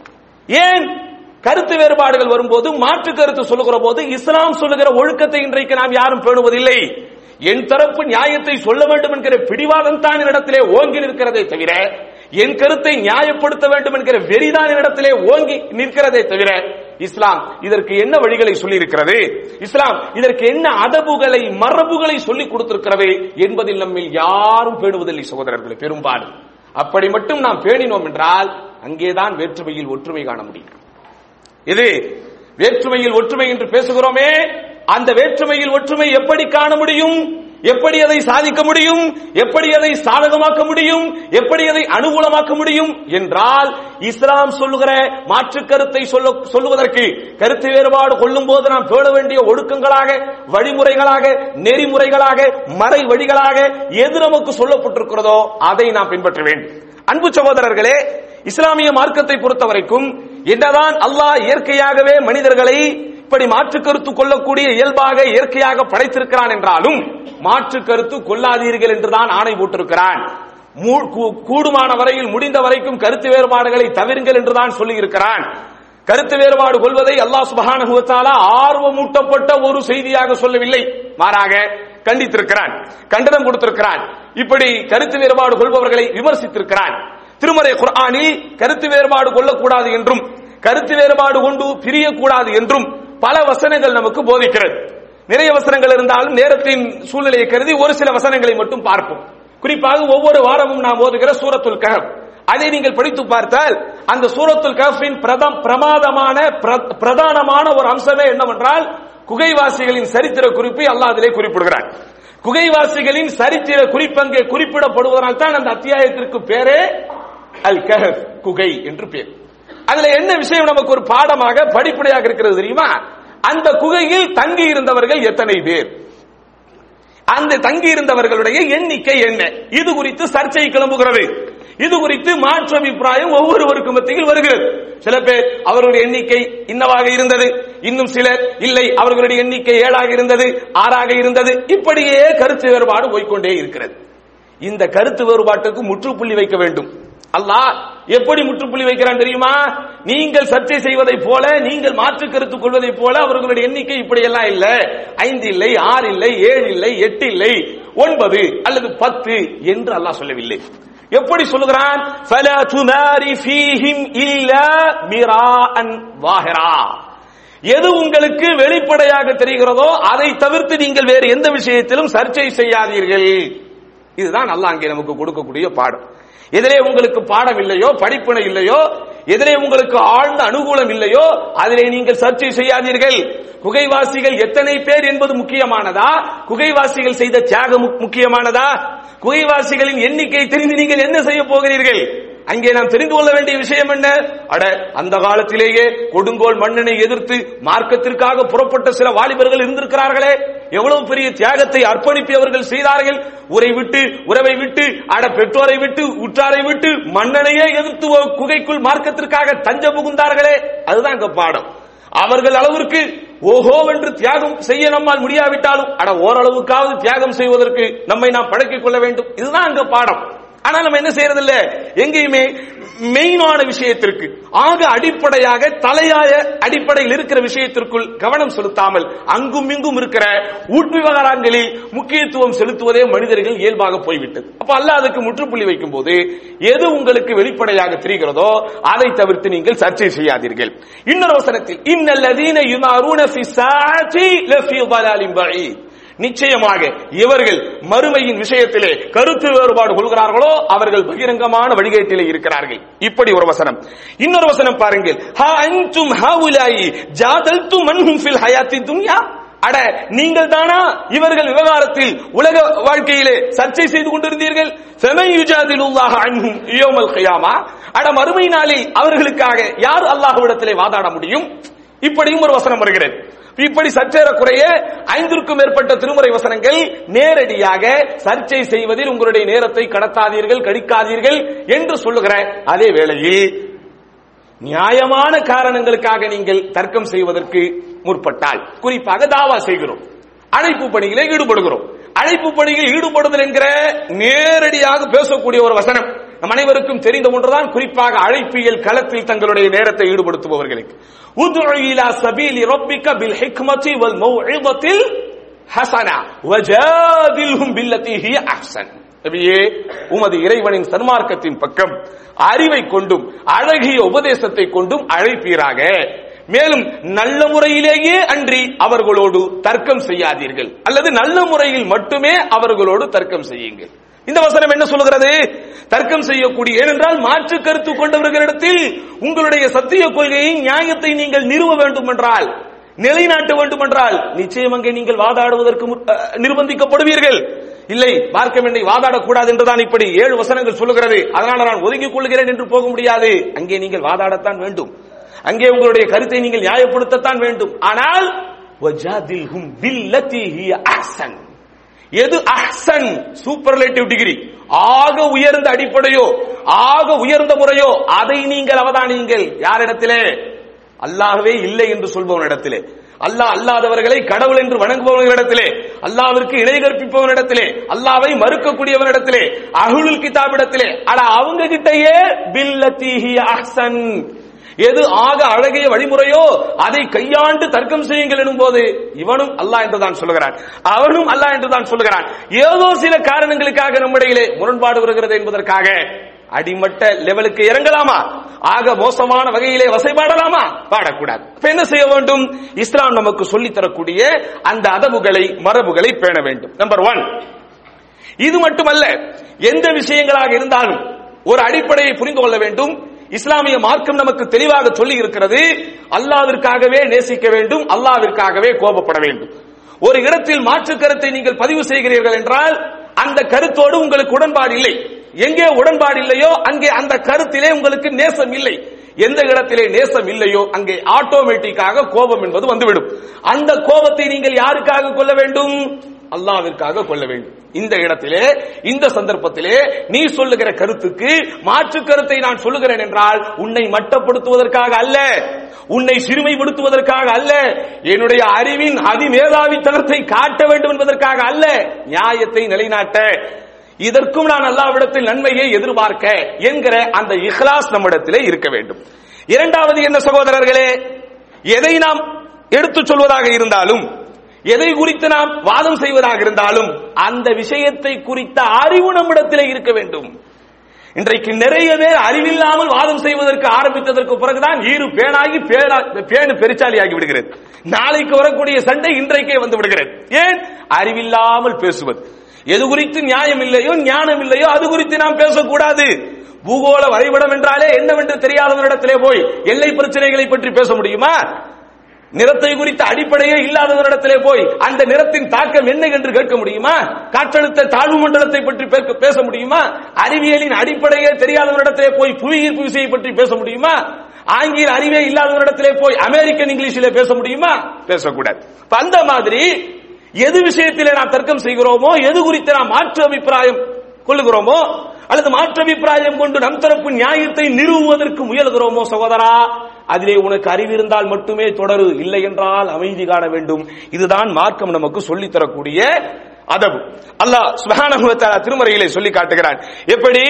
ஏன்? கருத்து வேறுபாடுகள் வரும்போது மாற்று கருத்து சொல்லுகிற போது இஸ்லாம் சொல்லுகிற ஒழுக்கத்தை இன்றைக்கு நாம் யாரும் பேணுவதில்லை. என் தரப்பு நியாயத்தை சொல்ல வேண்டும் என்கிற பிடிவாதம் தான் இடத்திலே ஓங்கி நிற்கிறதே தவிர என் கருத்தை நியாயப்படுத்த வேண்டும் என்கிற வெறிதான் இடத்திலே ஓங்கி நிற்கிறதே தவிர இஸ்லாம் இதற்கு என்ன வழிகளை சொல்லி இருக்கிறது இஸ்லாம் இதற்கு என்ன அதபுகளை மரபுகளை சொல்லிக் கொடுத்திருக்கிறது என்பதில் நம்மில் யாரும் பேணுவதில்லை சகோதரர்களே பெரும்பாலும். அப்படி மட்டும் நாம் பேணினோம் என்றால் அங்கேதான் வேற்றுமையில் ஒற்றுமை காண முடியும். இது வேற்றுமையில் ஒற்றுமை என்று பேசுகிறோமே அந்த வேற்றுமையில் ஒற்றுமை எப்படி காண முடியும்? எப்படி அதை சாதிக்க முடியும்? எப்படி அதை சாதகமாக்க முடியும்? எப்படி அதை அனுகூலமாக்க முடியும்? என்றால் இஸ்லாம் சொல்லுகிற மாற்று கருத்தை சொல்ல சொல்லுவதற்கு கருத்து வேறுபாடு கொள்ளும் போது நாம் பேண வேண்டிய ஒழுக்கங்களாக வழிமுறைகளாக நெறிமுறைகளாக மறை வழிகளாக எது நமக்கு சொல்லப்பட்டிருக்கிறதோ அதை நாம் பின்பற்ற வேண்டும். அன்பு சகோதரர்களே இஸ்லாமிய மார்க்கத்தை பொறுத்த வரைக்கும் என்னதான் அல்லாஹ் இயற்கையாகவே மனிதர்களை இப்படி மாற்று கருத்து கொள்ளக்கூடிய இயல்பாக இயற்கையாக படைத்திருக்கிறான் என்றாலும் மாற்று கருத்து கொள்ளாதீர்கள் என்றுதான் ஆணை போட்டிருக்கிறான். மூ- கூடுமான வரையில் முடிந்த வரைக்கும் கருத்து வேறுபாடுகளை தவிருங்கள் என்றுதான் சொல்லியிருக்கிறான். கருத்து வேறுபாடு கொள்வதை அல்லாஹ் சுபஹானஹு ஆர்வமூட்டப்பட்ட ஒரு செய்தியாக சொல்லவில்லை. மாறாக கண்டித்திருக்கிறான் கண்டனம் கொடுத்திருக்கிறான். இப்படி கருத்து வேறுபாடு கொள்பவர்களை விமர்சித்திருக்கிறான். திருமறை குர்ஆனில் கருத்து வேறுபாடு கொள்ளக்கூடாது என்றும் கருத்து வேறுபாடு கொண்டு பிரியக்கூடாது என்றும் பல வசனங்கள் நமக்கு போதிக்கிறது. நிறைய வசனங்கள் இருந்தாலும் நேரத்தின் சூழ்நிலையை கருதி ஒரு சில வசனங்களை மட்டும் பார்ப்போம். குறிப்பாக ஒவ்வொரு வாரமும் நாம் ஓதுகிற சூரத்துல் கஹப். அதை நீங்கள் படித்து பார்த்தால் அந்த சூரத்துல் கஹபின் பிரதம் பிரமாதமான பிர- பிரதானமான ஒரு அம்சமே என்னவென்றால் குகைவாசிகளின் சரித்திர குறிப்பை அல்லாஹ் அதிலே குறிப்பிடுகிறார் குகைவாசிகளின் சரித்திர குறிப்பங்கே குறிப்பிடப்படுவதனால் தான் அந்த அத்தியாயத்திற்கு பேரே அல் கஹப் குகை என்று பேர். அதுல என்ன விஷயம் நமக்கு ஒரு பாடமாக படிப்படையாக இருக்கிறது தெரியுமா? அந்த குகையில் தங்கி இருந்தவர்கள் எத்தனை பேர்? அந்த தங்கி இருந்தவர்களுடைய எண்ணிக்கை என்ன? இது குறித்து சர்ச்சை கிளம்புகிறது. இது குறித்து மாற்று அபிப்பிராயம் ஒவ்வொருவருக்கும் மத்தியில் வருகிறது. சில பேர் அவர்களுடைய எண்ணிக்கை இன்னவாக இருந்தது இன்னும் சிலர் இல்லை அவர்களுடைய எண்ணிக்கை ஏழாக இருந்தது ஆறாக இருந்தது. இப்படியே கருத்து வேறுபாடு போய்க்கொண்டே இருக்கிறது. இந்த கருத்து வேறுபாட்டுக்கு முற்றுப்புள்ளி வைக்க வேண்டும். அல்லாஹ் எப்படி முற்றுப்புள்ளி வைக்கிறான் தெரியுமா? நீங்கள் சர்ச்சை செய்வதை போல நீங்கள் மாற்று கருத்து கொள்வதை போல அவர்களுடைய எண்ணிக்கை இப்படி எல்லாம் இல்ல. ஐந்து இல்லை ஆறு இல்லை ஏழு இல்லை எட்டு இல்லை ஒன்பது அல்லது பத்து என்று அல்லாஹ் சொல்லவில்லை. எப்படி சொல்லுகிறான்? எது உங்களுக்கு வெளிப்படையாக தெரிகிறதோ அதை தவிர்த்து நீங்கள் வேறு எந்த விஷயத்திலும் சர்ச்சை செய்யாதீர்கள். இதுதான் நல்லா அங்கே நமக்கு கொடுக்கக்கூடிய பாடம். எதிரே உங்களுக்கு பாடம் இல்லையோ படிப்பினை இல்லையோ எதிரே உங்களுக்கு ஆழ்ந்த அனுகூலம் இல்லையோ அதிலே நீங்கள் சர்ச்சை செய்யாதீர்கள். குகைவாசிகள் எத்தனை பேர் என்பது முக்கியமானதா? குகைவாசிகள் செய்த தியாகம் முக்கியமானதா? குகைவாசிகளின் எண்ணிக்கை தெரிந்து நீங்கள் என்ன செய்ய போகிறீர்கள்? அங்கே நாம் தெரிந்து கொள்ள வேண்டிய விஷயம் என்ன? அட அந்த காலத்திலேயே கொடுங்கோல் மன்னனை எதிர்த்து மார்க்கத்திற்காக புறப்பட்ட சில வாலிபர்கள் இருந்திருக்கிறார்களே. எவ்வளவு பெரிய தியாகத்தை அர்ப்பணிப்பி அவர்கள் செய்தார்கள்? உரை விட்டு உறவை விட்டு அட பெற்றோரை விட்டு உற்றாரை விட்டு மன்னனையே எதிர்த்து குகைக்குள் மார்க்கத்திற்காக தஞ்ச புகுந்தார்களே. அதுதான் இங்க பாடம். அவர்கள் அளவிற்கு ஓஹோ என்று தியாகம் செய்ய நம்மால் முடியாவிட்டாலும் அட ஓரளவுக்காவது தியாகம் செய்வதற்கு நம்மை நாம் பழக்கிக் கொள்ள வேண்டும். இதுதான் அங்க பாடம். ஆனா நம்ம என்ன செய்யறது இல்ல எங்கேயுமே மெயினான விஷயத்திற்கு ஆக அடிப்படையாக தலையாய அடிப்படையில் இருக்கிற விஷயத்திற்குள் கவனம் செலுத்தாமல் அங்கும் இங்கும் இருக்கிற உட்விவகாரங்களில் முக்கியத்துவம் செலுத்துவதே மனிதர்கள் இயல்பாக போய்விட்டது. அப்ப அல்ல அதுக்கு முற்றுப்புள்ளி வைக்கும் போது எது உங்களுக்கு வெளிப்படையாக தெரிகிறதோ அதை தவிர்த்து நீங்கள் சர்ச்சை செய்யாதீர்கள். இன்னொரு அவசரத்தில் இன்னல்லதீன யுனாரூன ஃபி சாதி லஃபி பலாலின் பஈத் நிச்சயமாக இவர்கள் மறுமையின் விஷயத்திலே கருத்து வேறுபாடு கொள்கிறார்களோ அவர்கள் பகிரங்கமான வழிகேட்டிலே இருக்கிறார்கள். இப்படி ஒரு வசனம். இன்னொரு வசனம் பாருங்கள். ஹா அன்தும் ஹாவுலாயி ஜாதல்தும் மன்ஹும் ஃபில் ஹயாத்தி துன்யா? அட நீங்கள் தானா இவர்கள் விவகாரத்தில் உலக வாழ்க்கையிலே சர்ச்சை செய்து கொண்டிருந்தீர்கள்? ஃபெமன் யுஜாதிலுல்லாஹ அன்ஹும் யௌமல் அட மறுமை நாளில் அவர்களுக்காக யார் அல்லாஹ்விடத்திலே வாதாட முடியும்? இப்படியும் ஒரு வசனம் வருகிறது. இப்படி சற்றேறக்குறைய ஐந்திற்கும் மேற்பட்ட திருமுறை வசனங்கள் நேரடியாக சர்ச்சை செய்வதில் உங்களுடைய நேரத்தை கடத்தாதீர்கள் கடிக்காதீர்கள் என்று சொல்லுகிற அதே வேளையில் நியாயமான காரணங்களுக்காக நீங்கள் தர்க்கம் செய்வதற்கு முற்பட்டால் குறிப்பாக தாவா செய்கிறோம். அழைப்பு பணியிலே ஈடுபடுகிறோம். அழைப்பு பணியில் ஈடுபடுதல் என்கிற நேரடியாக பேசக்கூடிய ஒரு வசனம். நம் அனைவருக்கும் தெரிந்த ஒன்றுதான் குறிப்பாக அழைப்பியல் களத்தில் தங்களுடைய நேரத்தை ஈடுபடுத்துபவர்களுக்கு. உதுஉ இலா சபீலி ரப்பிக பில் ஹிக்மதி வல் ஹசனா வஜாதில்ஹும் பில்லதி அஹ்சன். நபியே உமது இறைவனின் சன்மார்க்கத்தின் பக்கம் அறிவை கொண்டும் அழகிய உபதேசத்தை கொண்டும் அழைப்பீராக. மேலும் நல்ல முறையிலேயே அன்றி அவர்களோடு தர்க்கம் செய்யாதீர்கள். அல்லது நல்ல முறையில் மட்டுமே அவர்களோடு தர்க்கம் செய்யுங்கள். இந்த வசனம் என்ன சொல்கிறது தர்க்கம் செய்யக்கூடிய ஏனென்றால் மாற்று கருத்து கொண்டவர்களிடத்தில் உங்களுடைய சத்திய கொள்கையை நியாயத்தை நீங்கள் நிறுவ வேண்டும் என்றால் நிலைநாட்ட வேண்டும் என்றால் நிச்சயம் அங்கே நீங்கள் வாதாடுவதற்கு நிர்பந்திக்கப்படுவீர்கள். இல்லை மார்க்கம் என்னை வாதாடக்கூடாது என்றுதான் இப்படி ஏழு வசனங்கள் சொல்லுகிறது. அதனால நான் ஒதுங்கிக் கொள்கிறேன் என்று போக முடியாது. அங்கே நீங்கள் வாதாடத்தான் வேண்டும். அங்கே உங்களுடைய கருத்தை நீங்கள் நியாயப்படுத்தத்தான் வேண்டும். ஆனால் வஜாதில்ஹும் பில்லதி ஹிய அஹ்சன். எது அஹ்சன் சூப்பர்லேட்டிவ் டிகிரி ஆக உயர்ந்த அடிப்படையோ ஆக உயர்ந்த முறையோ அதை நீங்கள் அவதானியுங்கள். யாரிடத்திலே? அல்லாகவே இல்லை என்று சொல்பவனிடத்திலே. அல்லாஹ் அல்லாதவர்களை கடவுள் என்று வணங்குபவர்களிடத்திலே அல்லாவிற்கு இணை கற்பிப்பவனிடத்திலே அல்லாவை மறுக்கக்கூடியவனிடத்திலே அகுலுல் கிதாபிடத்திலே. அட அவங்க கிட்டயே தீஹி அஹ்சன். எது ஆக அழகிய வழிமுறையோ அதை கையாண்டு தர்க்கம் செய்யுங்கள் எனும் போது இவனும் அல்லாஹ் என்றுதான் சொல்லுகிறான். அவனும் அல்லாஹ் என்றுதான் சொல்லுகிறான். ஏதோ சில காரணங்களுக்காக நம்மிடையிலே முரண்பாடு வருகிறது என்பதற்காக அடிமட்ட லெவலுக்கு இறங்கலாமா? ஆக மோசமான வகையிலே வசைபாடலாமா? பாடக்கூடாது. என்ன செய்ய வேண்டும்? இஸ்லாம் நமக்கு சொல்லித் தரக்கூடிய அந்த அதவுகளை மரபுகளை பேண வேண்டும். நம்பர் ஒன் இது மட்டுமல்ல எந்த விஷயங்களாக இருந்தாலும் ஒரு அடிப்படையை புரிந்து கொள்ள வேண்டும். இஸ்லாமிய மார்க்கம் நமக்கு தெளிவாக சொல்லி இருக்கிறது. அல்லாவிற்காகவே நேசிக்க வேண்டும் அல்லாவிற்காகவே கோபப்பட வேண்டும். ஒரு இடத்தில் மாற்று கருத்தை நீங்கள் பதிவு செய்கிறீர்கள் என்றால் அந்த கருத்தோடு உங்களுக்கு உடன்பாடு இல்லை. எங்கே உடன்பாடு இல்லையோ அங்கே அந்த கருத்திலே உங்களுக்கு நேசம் இல்லை. எந்த இடத்திலே நேசம் இல்லையோ அங்கே ஆட்டோமேட்டிக்காக கோபம் என்பது வந்துவிடும். அந்த கோபத்தை நீங்கள் யாருக்காக கொள்ள வேண்டும்? அல்லாவிற்காக கொள்ள வேண்டும். இந்த இடத்திலே இந்த சந்தர்ப்பத்திலே நீ சொல்லுகிற கருத்துக்கு மாற்று கருத்தை நான் சொல்லுகிறேன் என்றால் உன்னை மட்டப்படுத்துவதற்காக அல்ல. உன்னை சிறுமைப்படுத்துவதற்காக அல்ல. என்னுடைய அறிவின் அதிமேதாவித்தனத்தை காட்ட வேண்டும் என்பதற்காக அல்ல. நியாயத்தை நிலைநாட்ட. இதற்கும் நான் அல்லாவிடத்தில் நன்மையை எதிர்பார்க்க என்கிற அந்த இஹ்லாஸ் நம்மிடத்திலே இருக்க வேண்டும். இரண்டாவது என்ன சகோதரர்களே எதை நாம் எடுத்துச் சொல்வதாக இருந்தாலும் எதை குறித்து நாம் வாதம் செய்வதாக இருந்தாலும் அந்த விஷயத்தை குறித்த அறிவு நம்மிடத்திலே இருக்க வேண்டும். இன்றைக்கு நிறைய பேர் அறிவில்லாமல் வாதம் செய்வதற்கு ஆரம்பித்ததற்கு பிறகுதான் ஈறு பேனாகி பேனு பெருச்சாலி ஆகி விடுகிறது. நாளைக்கு வரக்கூடிய சண்டை இன்றைக்கே வந்து விடுகிறது. ஏன்? அறிவில்லாமல் பேசுவது. எது குறித்து நியாயம் இல்லையோ ஞானம் இல்லையோ அது குறித்து நாம் பேசக்கூடாது. பூகோள வரைபடம் என்றாலே என்னவென்று தெரியாதவரிடத்திலே போய் எல்லை பிரச்சனைகளை பற்றி பேச முடியுமா? நிறத்தை குறித்த அடிப்படையே இல்லாதவரிடத்திலே போய் அந்த நிறத்தின் தாக்கம் என்ன என்று கேட்க முடியுமா? காற்றழுத்த தாழ்வு மண்டலத்தை பற்றி பேச முடியுமா? அறிவியலின் அடிப்படையே தெரியாதவரிடத்திலே போய் புவியீர்ப்பு விசையை பற்றி பேச முடியுமா? ஆங்கில அறிவே இல்லாதவரிடத்திலே போய் அமெரிக்கன் இங்கிலீஷிலே பேச முடியுமா? பேசக்கூடாது. அந்த மாதிரி எது விஷயத்திலே நாம் தர்க்கம் செய்கிறோமோ எது குறித்து நாம் மாற்று அபிப்பிராயம் கொள்ளுகிறோமோ அல்லது மாற்று அபிப்பிராயம் கொண்டு நம் தரப்பு நியாயத்தை நிறுவுவதற்கு முயல்கிறோமோ சகோதரா அதிலே உனக்கு அறிவு இருந்தால் மட்டுமே தொடரு. இல்லை என்றால் அமைதி காண வேண்டும். இதுதான் மார்க்கம் நமக்கு சொல்லித் தரக்கூடிய அதபு அல்லாஹ் சுப்ஹானஹு திருமறையிலே சொல்லி காட்டுகிறான். எப்படி?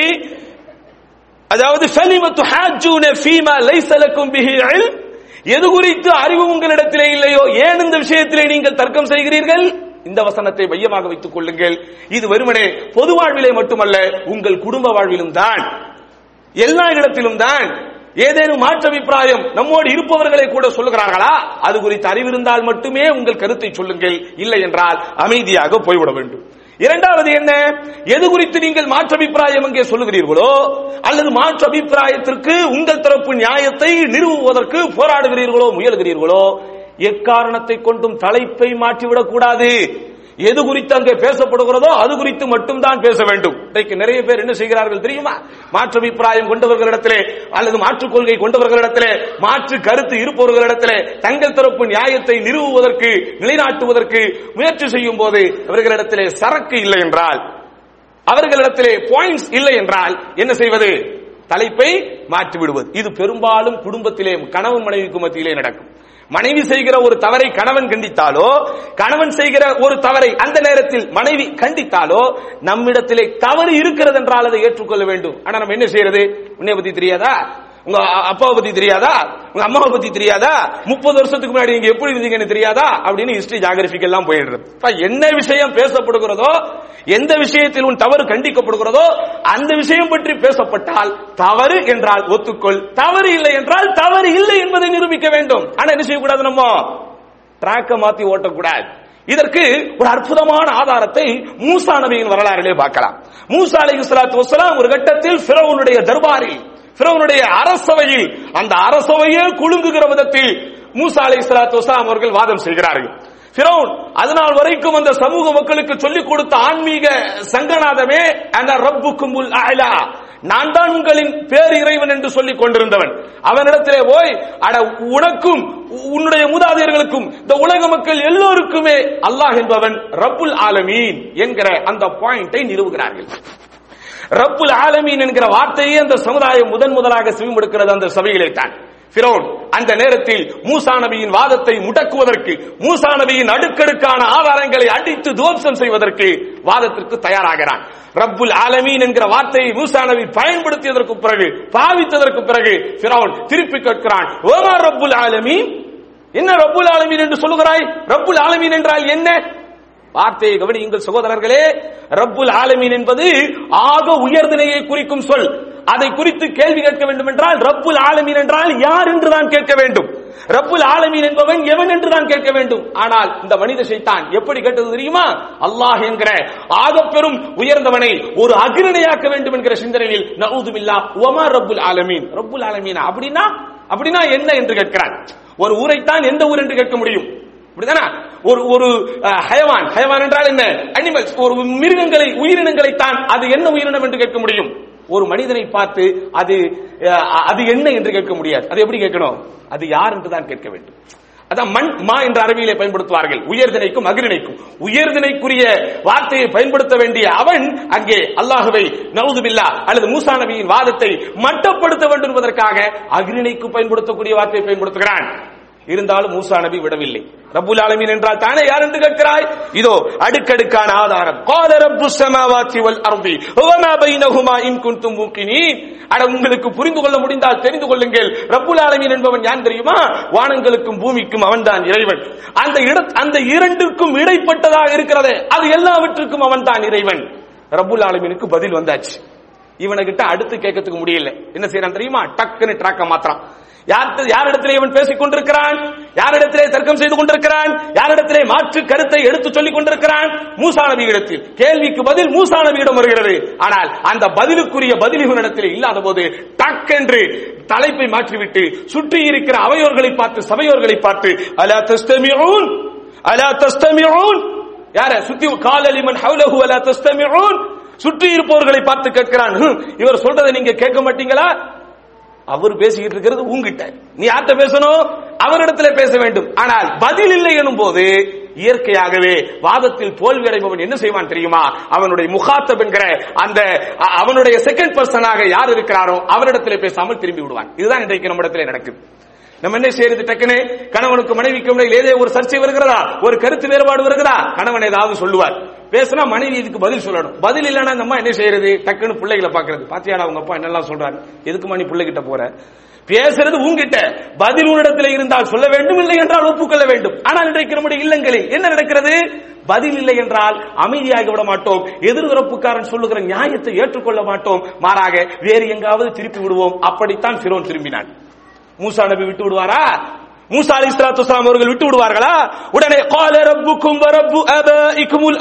அதாவது ஃபலிமத்து ஹாஜூன ஃபீமா லைஸ லக்கும் பிஹி இல்ம். எது குறித்து அறிவு உங்களிடத்திலே இல்லையோ ஏன் இந்த விஷயத்திலே நீங்கள் தர்க்கம் செய்கிறீர்கள்? இந்த வசனத்தை மையமாக வைத்துக் கொள்ளுங்கள். இது வெறுமனே பொது வாழ்விலே மட்டுமல்ல உங்கள் குடும்ப வாழ்விலும் தான். எல்லா இடத்திலும் தான். ஏதேனும் மாற்று அபிப்பிராயம் நம்மோடு இருப்பவர்களை கூட சொல்லுகிறார்களா? அது குறித்து அறிவிருந்தால் மட்டுமே உங்கள் கருத்தை சொல்லுங்கள். இல்லை என்றால் அமைதியாக போய்விட வேண்டும். இரண்டாவது என்ன? எது குறித்து நீங்கள் மாற்று அபிப்பிராயம் எங்கே சொல்லுகிறீர்களோ அல்லது மாற்று அபிப்பிராயத்திற்கு உங்கள் தரப்பு நியாயத்தை நிறுவுவதற்கு போராடுகிறீர்களோ முயல்கிறீர்களோ எக்காரணத்தை கொண்டும் தலைப்பை மாற்றிவிடக் கூடாது எது குறித்து அங்கே பேசப்படுகிறதோ அது குறித்து மட்டும்தான் பேச வேண்டும். இன்றைக்கு நிறைய பேர் என்ன செய்கிறார்கள் தெரியுமா? மாற்று அபிப்பிராயம் கொண்டவர்களிடத்திலே அல்லது மாற்றுக் கொள்கை கொண்டவர்களிடத்திலே மாற்று கருத்து இருப்பவர்களிடத்திலே தங்கள் தரப்பு நியாயத்தை நிறுவுவதற்கு நிலைநாட்டுவதற்கு முயற்சி செய்யும் போது அவர்களிடத்திலே சரக்கு இல்லை என்றால் அவர்களிடத்திலே பாயிண்ட்ஸ் இல்லை என்றால் என்ன செய்வது? தலைப்பை மாற்றி விடுவது இது பெரும்பாலும் குடும்பத்திலே கணவன் மனைவிக்கு மத்தியிலே நடக்கும். மனைவி செய்கிற ஒரு தவறை கணவன் கண்டித்தாலோ கணவன் செய்கிற ஒரு தவறை அந்த நேரத்தில் மனைவி கண்டித்தாலோ நம்மிடத்திலே தவறு இருக்கிறது என்றால் அதை ஏற்றுக்கொள்ள வேண்டும். ஆனா நம்ம என்ன செய்யறது? உன்னை பத்தி தெரியாதா? உங்க அப்பாவை பத்தி தெரியாதா? உங்க அம்மாவை பத்தி தெரியாதா? முப்பது வருஷத்துக்கு முன்னாடி நீங்க எப்படி இருந்தீங்கன்னு தெரியாதா? அப்படின்னு ஹிஸ்டரி ஜாகிரபிக் எல்லாம் போயிடுறது என்ன விஷயம் பேசப்படுகிறதோ எந்த விஷயத்தில் உன் தவறு கண்டிக்கப்படுகிறதோ அந்த விஷயம் பற்றி பேசப்பட்டால் தவறு என்றால் ஒத்துக்கொள். தவறு இல்லை என்றால் தவறு இல்லை என்பதை நிரூபிக்க வேண்டும். ஆனா என்ன செய்யக்கூடாது நம்ம? ட்ராக்க மாத்தி ஓட்டக்கூடாது. இதற்கு ஒரு அற்புதமான ஆதாரத்தை மூசா நபியின் வரலாறிலே பார்க்கலாம். மூசா அலி ஸலாத்து ஒரு கட்டத்தில் பிறவுனுடைய தர்பாரில் பிரவனுடைய அரசவையில் அந்த அரசவையே குலுங்குகிற விதத்தில் மூசா அலைஹி ஸலாத்து வஸலாம் அவர்கள் வாதம் செய்கிறார்கள். பிரவுன் அதனால் வரைக்கும் அந்த சமூக மக்களுக்கு சொல்லிக் கொடுத்த ஆன்மீக சங்கநாதமே அந்த ரப்புக்கும் அலா நான் தான் உங்களின் பேர் இறைவன் என்று சொல்லிக் கொண்டிருந்தவன். அவனிடத்திலே போய் அட உனக்கும் உன்னுடைய மூதாதையர்களுக்கும் இந்த உலக மக்கள் எல்லோருக்குமே அல்லாஹ் என்பவன் ரப்புல் ஆலமீன் என்கிற அந்த பாயிண்டை நிறுவுகிறார்கள். ரப்புல் ஆலமீன் என்கிற வார்த்தையே அந்த சமுதாயம் முதன் முதலாக செவிமடுக்கிறது அந்த சபையிலே தான். அந்த நேரத்தில் மூசா நபியின் வாதத்தை முடக்குவதற்கு மூசா நபியின் அடுக்கடுக்கான ஆதாரங்களை அடித்து துவம்சம் செய்வதற்கு வாதத்திற்கு தயாராகிறான். ரப்புல் ஆலமீன் என்கிற வார்த்தையை மூசா நபி பயன்படுத்தியதற்கு பிறகு பாவித்ததற்கு பிறகு பிரௌன் திருப்பி கேட்கிறான் ஓமா ரப்புல் ஆலமீன்? என்ன ரப்புல் ஆலமீன் என்று சொல்லுகிறாய்? ரப்புல் ஆலமீன் என்றால் என்ன? வார்த்தையை கவனியுங்கள் சகோதரர்களே ரப்புல் ஆலமீன் என்பது ஆக உயர்தனையை குறிக்கும் சொல். அதை குறித்து கேள்வி கேட்க வேண்டும் என்றால் ரப்புல் ஆலமீன் என்றால் யார் என்று தான் கேட்க வேண்டும். ரப்புல் ஆலமீன் என்பவன் எவன் என்று தான் கேட்க வேண்டும். ஆனால் இந்த மனித சைத்தான் எப்படி கேட்டது தெரியுமா? அல்லாஹ் என்கிற ஆகப்பெரும் பெரும் உயர்ந்தவனை ஒரு அகிரணையாக்க வேண்டும் என்கிற சிந்தனையில் நவுதுமில்லா உமா ரப்புல் ஆலமீன்? ரப்புல் ஆலமீன் அப்படின்னா அப்படின்னா என்ன என்று கேட்கிறான். ஒரு ஊரைத்தான் எந்த ஊர் என்று கேட்க முடியும்? அப்படிதானா? ஒரு ஒரு ஹயவான் ஹயவான் என்றால் என்ன? அனிமல்ஸ் ஒரு மிருகங்களை உயிரினங்களை தான் அது என்ன உயிரினம் என்று கேட்க முடியும்? ஒரு மனிதனை பார்த்து அது அது என்ன என்று கேட்க முடியாது. அது எப்படி கேட்கணும்? அது யார் என்று தான் கேட்க வேண்டும். அதான் மண் மா என்ற அறிவியலை பயன்படுத்துவார்கள். உயர்தினைக்கும் அகிரிணைக்கும் உயர்தினைக்குரிய வார்த்தையை பயன்படுத்த வேண்டிய அவன் அங்கே அல்லாஹுவை நவுதுபில்லா அல்லது மூசா நபியின் வாதத்தை மட்டப்படுத்த வேண்டும் என்பதற்காக அகிரிணைக்கு பயன்படுத்தக்கூடிய வார்த்தையை பயன்படுத்துகிறான். இருந்தாலும் மூசா நபி விடவில்லை. ரபுல் ஆலமீன் என்றால் தானே யார் என்று கேட்கிறாய்? இதோ அடுக்கடுக்கான ஆதாரம். கால ரப்பு சமாவாத்தி வல் அர்தி. வமா பைனஹுமா இன் குன்தும் மூக்கினீன். அட உங்களுக்கு புரிந்து கொள்ள முடிந்தால் தெரிந்து கொள்ளுங்கள். ரப்புல் ஆலமீன் என்பவன் யான் தெரியுமா? வானங்களுக்கும் பூமிக்கும் அவன்தான் இறைவன். அந்த இட அந்த இரண்டிற்கும் இடைப்பட்டதாக இருக்கிறதே. அது எல்லாவற்றுக்கும் அவன்தான் இறைவன். ரபுல் ஆலமீனுக்கு பதில் வந்தாச்சு. இவனுக்கிட்ட அடுத்து கேட்கறதுக்கு முடியல. என்ன செய்யறான் தெரியுமா? டக்குன்னு டிராக்க மாத்திரம் யார் யாரிடத்திலே இவன் பேசிக் கொண்டிருக்கிறான்? யாரிடத்திலே தர்க்கம் செய்து கொண்டிருக்கிறான்? யாரிடத்திலே மாற்று கருத்தை எடுத்து சொல்லிக் கொண்டிருக்கிறான்? மூசா நபியிடத்தில். கேள்விக்கு பதில் மூசா நபியிடம் வருகிறது. ஆனால் அந்த பதிலுக்குரிய பதில் இவனிடத்தில் இல்லாத போது டக்கென்று தலைப்பை மாற்றிவிட்டு சுற்றி இருக்கிற அவையோர்களை பார்த்து சபையோர்களை பார்த்து அலா தஸ்தமிஊன்? அலா தஸ்தமிஊன்? யார? சுத்தி காலலிமன் ஹவுலஹு அலா தஸ்தமிஊன்? சுற்றி இருப்பவர்களை பார்த்து கேட்கிறான். இவர் சொல்றதை நீங்க கேட்க மாட்டீங்களா? அவர் பேசிக்கிட்டு இருக்கிறது உங்ககிட்ட. நீ யார்கிட்ட பேசணும்? அவரிடத்துல பேச வேண்டும். ஆனால் பதில் இல்லை எனும் போது இயற்கையாகவே வாதத்தில் தோல்வி அடைபவன் என்ன செய்வான் தெரியுமா? அவனுடைய முகாத்தப் என்கிற அந்த அவனுடைய செகண்ட் பர்சனாக யார் இருக்கிறாரோ அவரிடத்துல பேசாமல் திரும்பி விடுவான். இதுதான் இன்றைக்கு நம்ம இடத்துல நடக்குது. நம்ம என்ன செய்யறது டக்குனு கணவனுக்கு மனைவிக்கு இடையில் ஏதே ஒரு சர்ச்சை வருகிறதா? ஒரு கருத்து வேறுபாடு வருகிறதா? கணவன் ஏதாவது சொல்லுவார். பேசினா மனைவி இதுக்கு பதில் சொல்லணும். பதில் இல்லைன்னா நம்ம என்ன செய்யறது? டக்குன்னு பிள்ளைகளை பாக்குறது பாத்தியாடா அவங்க அப்பா என்னெல்லாம் சொல்றாரு? எதுக்கு நீ பிள்ளைகிட்ட போற? பேசுறது உங்ககிட்ட பதில் உன்னிடத்தில் இருந்தால் சொல்ல வேண்டும் இல்லை என்றால் ஒப்புக்கொள்ள வேண்டும். ஆனால் இன்றைக்கு நம்முடைய இல்லங்களில் என்ன நடக்கிறது? பதில் இல்லை என்றால் அமைதியாகி விட மாட்டோம். எதிர்தரப்புக்காரன் சொல்லுகிற நியாயத்தை ஏற்றுக்கொள்ள மாட்டோம். மாறாக வேறு எங்காவது திருப்பி விடுவோம். அப்படித்தான் சிறோன் திரும்பினான். மூசா நபி விட்டு விடுவாரா? மூசா அலி இஸ்லாத்து அவர்கள் விட்டு விடுவார்களா? உடனே கால ரப்புக்கும் வ ரப்பு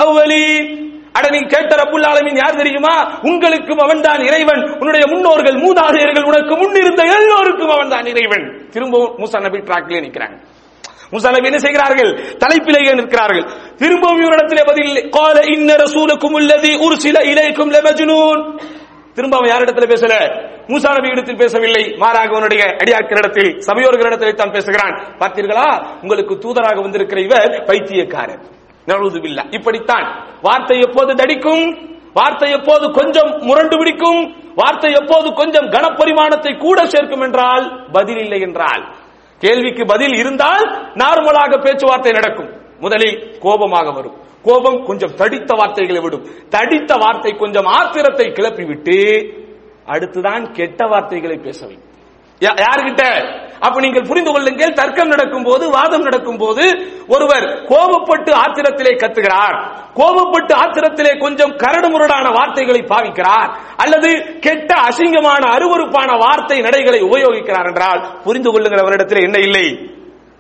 அவ்வலீன். அட நீ கேட்ட ரப்புல் ஆலமின் யார் தெரியுமா? உங்களுக்கும் அவன் தான் இறைவன். உன்னுடைய முன்னோர்கள் மூதாதையர்கள் உனக்கு முன்னிருந்த எல்லோருக்கும் அவன்தான் இறைவன். திரும்பவும் மூசா நபி ட்ராக்லயே நிக்கிறாங்க. மூசா நபி என்ன செய்கிறார்கள்? தலைப்பிலேயே நிற்கிறார்கள். திரும்பவும் இவரிடத்திலே பதில் கால இன்ன ரசூலுக்கும் உள்ளதி உர்சில இலைக்கும் லமஜ்னூன். திரும்ப அவன் யாரிடத்துல பேசல? மூசா நபி இடத்தில் பேசவில்லை. மாறாக அவனுடைய அடியாட்களிடத்தில் சபையோர்களிடத்தில் தான் பேசுகிறான். பார்த்தீர்களா? உங்களுக்கு தூதராக வந்திருக்கிற இவர் பைத்தியக்காரர். நழுதுபில்லா இப்படித்தான். வார்த்தை எப்போது தடிக்கும்? வார்த்தை எப்போது கொஞ்சம் முரண்டு பிடிக்கும்? வார்த்தை எப்போது கொஞ்சம் கனப்பரிமாணத்தை கூட சேர்க்கும் என்றால் பதில் இல்லை என்றால். கேள்விக்கு பதில் இருந்தால் நார்மலாக பேச்சுவார்த்தை நடக்கும். முதலில் கோபமாக வரும். கோபம் கொஞ்சம் தடித்த வார்த்தைகளை விடும். தடித்த வார்த்தை கொஞ்சம் ஆத்திரத்தை கிளப்பி விட்டு அடுத்துதான் கெட்ட வார்த்தைகளை பேச வைக்கும். யா- யாருகிட்ட? அப்ப நீங்கள் புரிந்து கொள்ளுங்கள் தர்க்கம் நடக்கும் போது வாதம் நடக்கும் போது ஒருவர் கோபப்பட்டு ஆத்திரத்திலே கத்துகிறார். கோபப்பட்டு ஆத்திரத்திலே கொஞ்சம் கரடுமுரடான வார்த்தைகளை பாவிக்கிறார். அல்லது கெட்ட அசிங்கமான அருவருப்பான வார்த்தை நடைகளை உபயோகிக்கிறார் என்றால் புரிந்து கொள்ளுங்கள் அவரிடத்தில் என்ன இல்லை?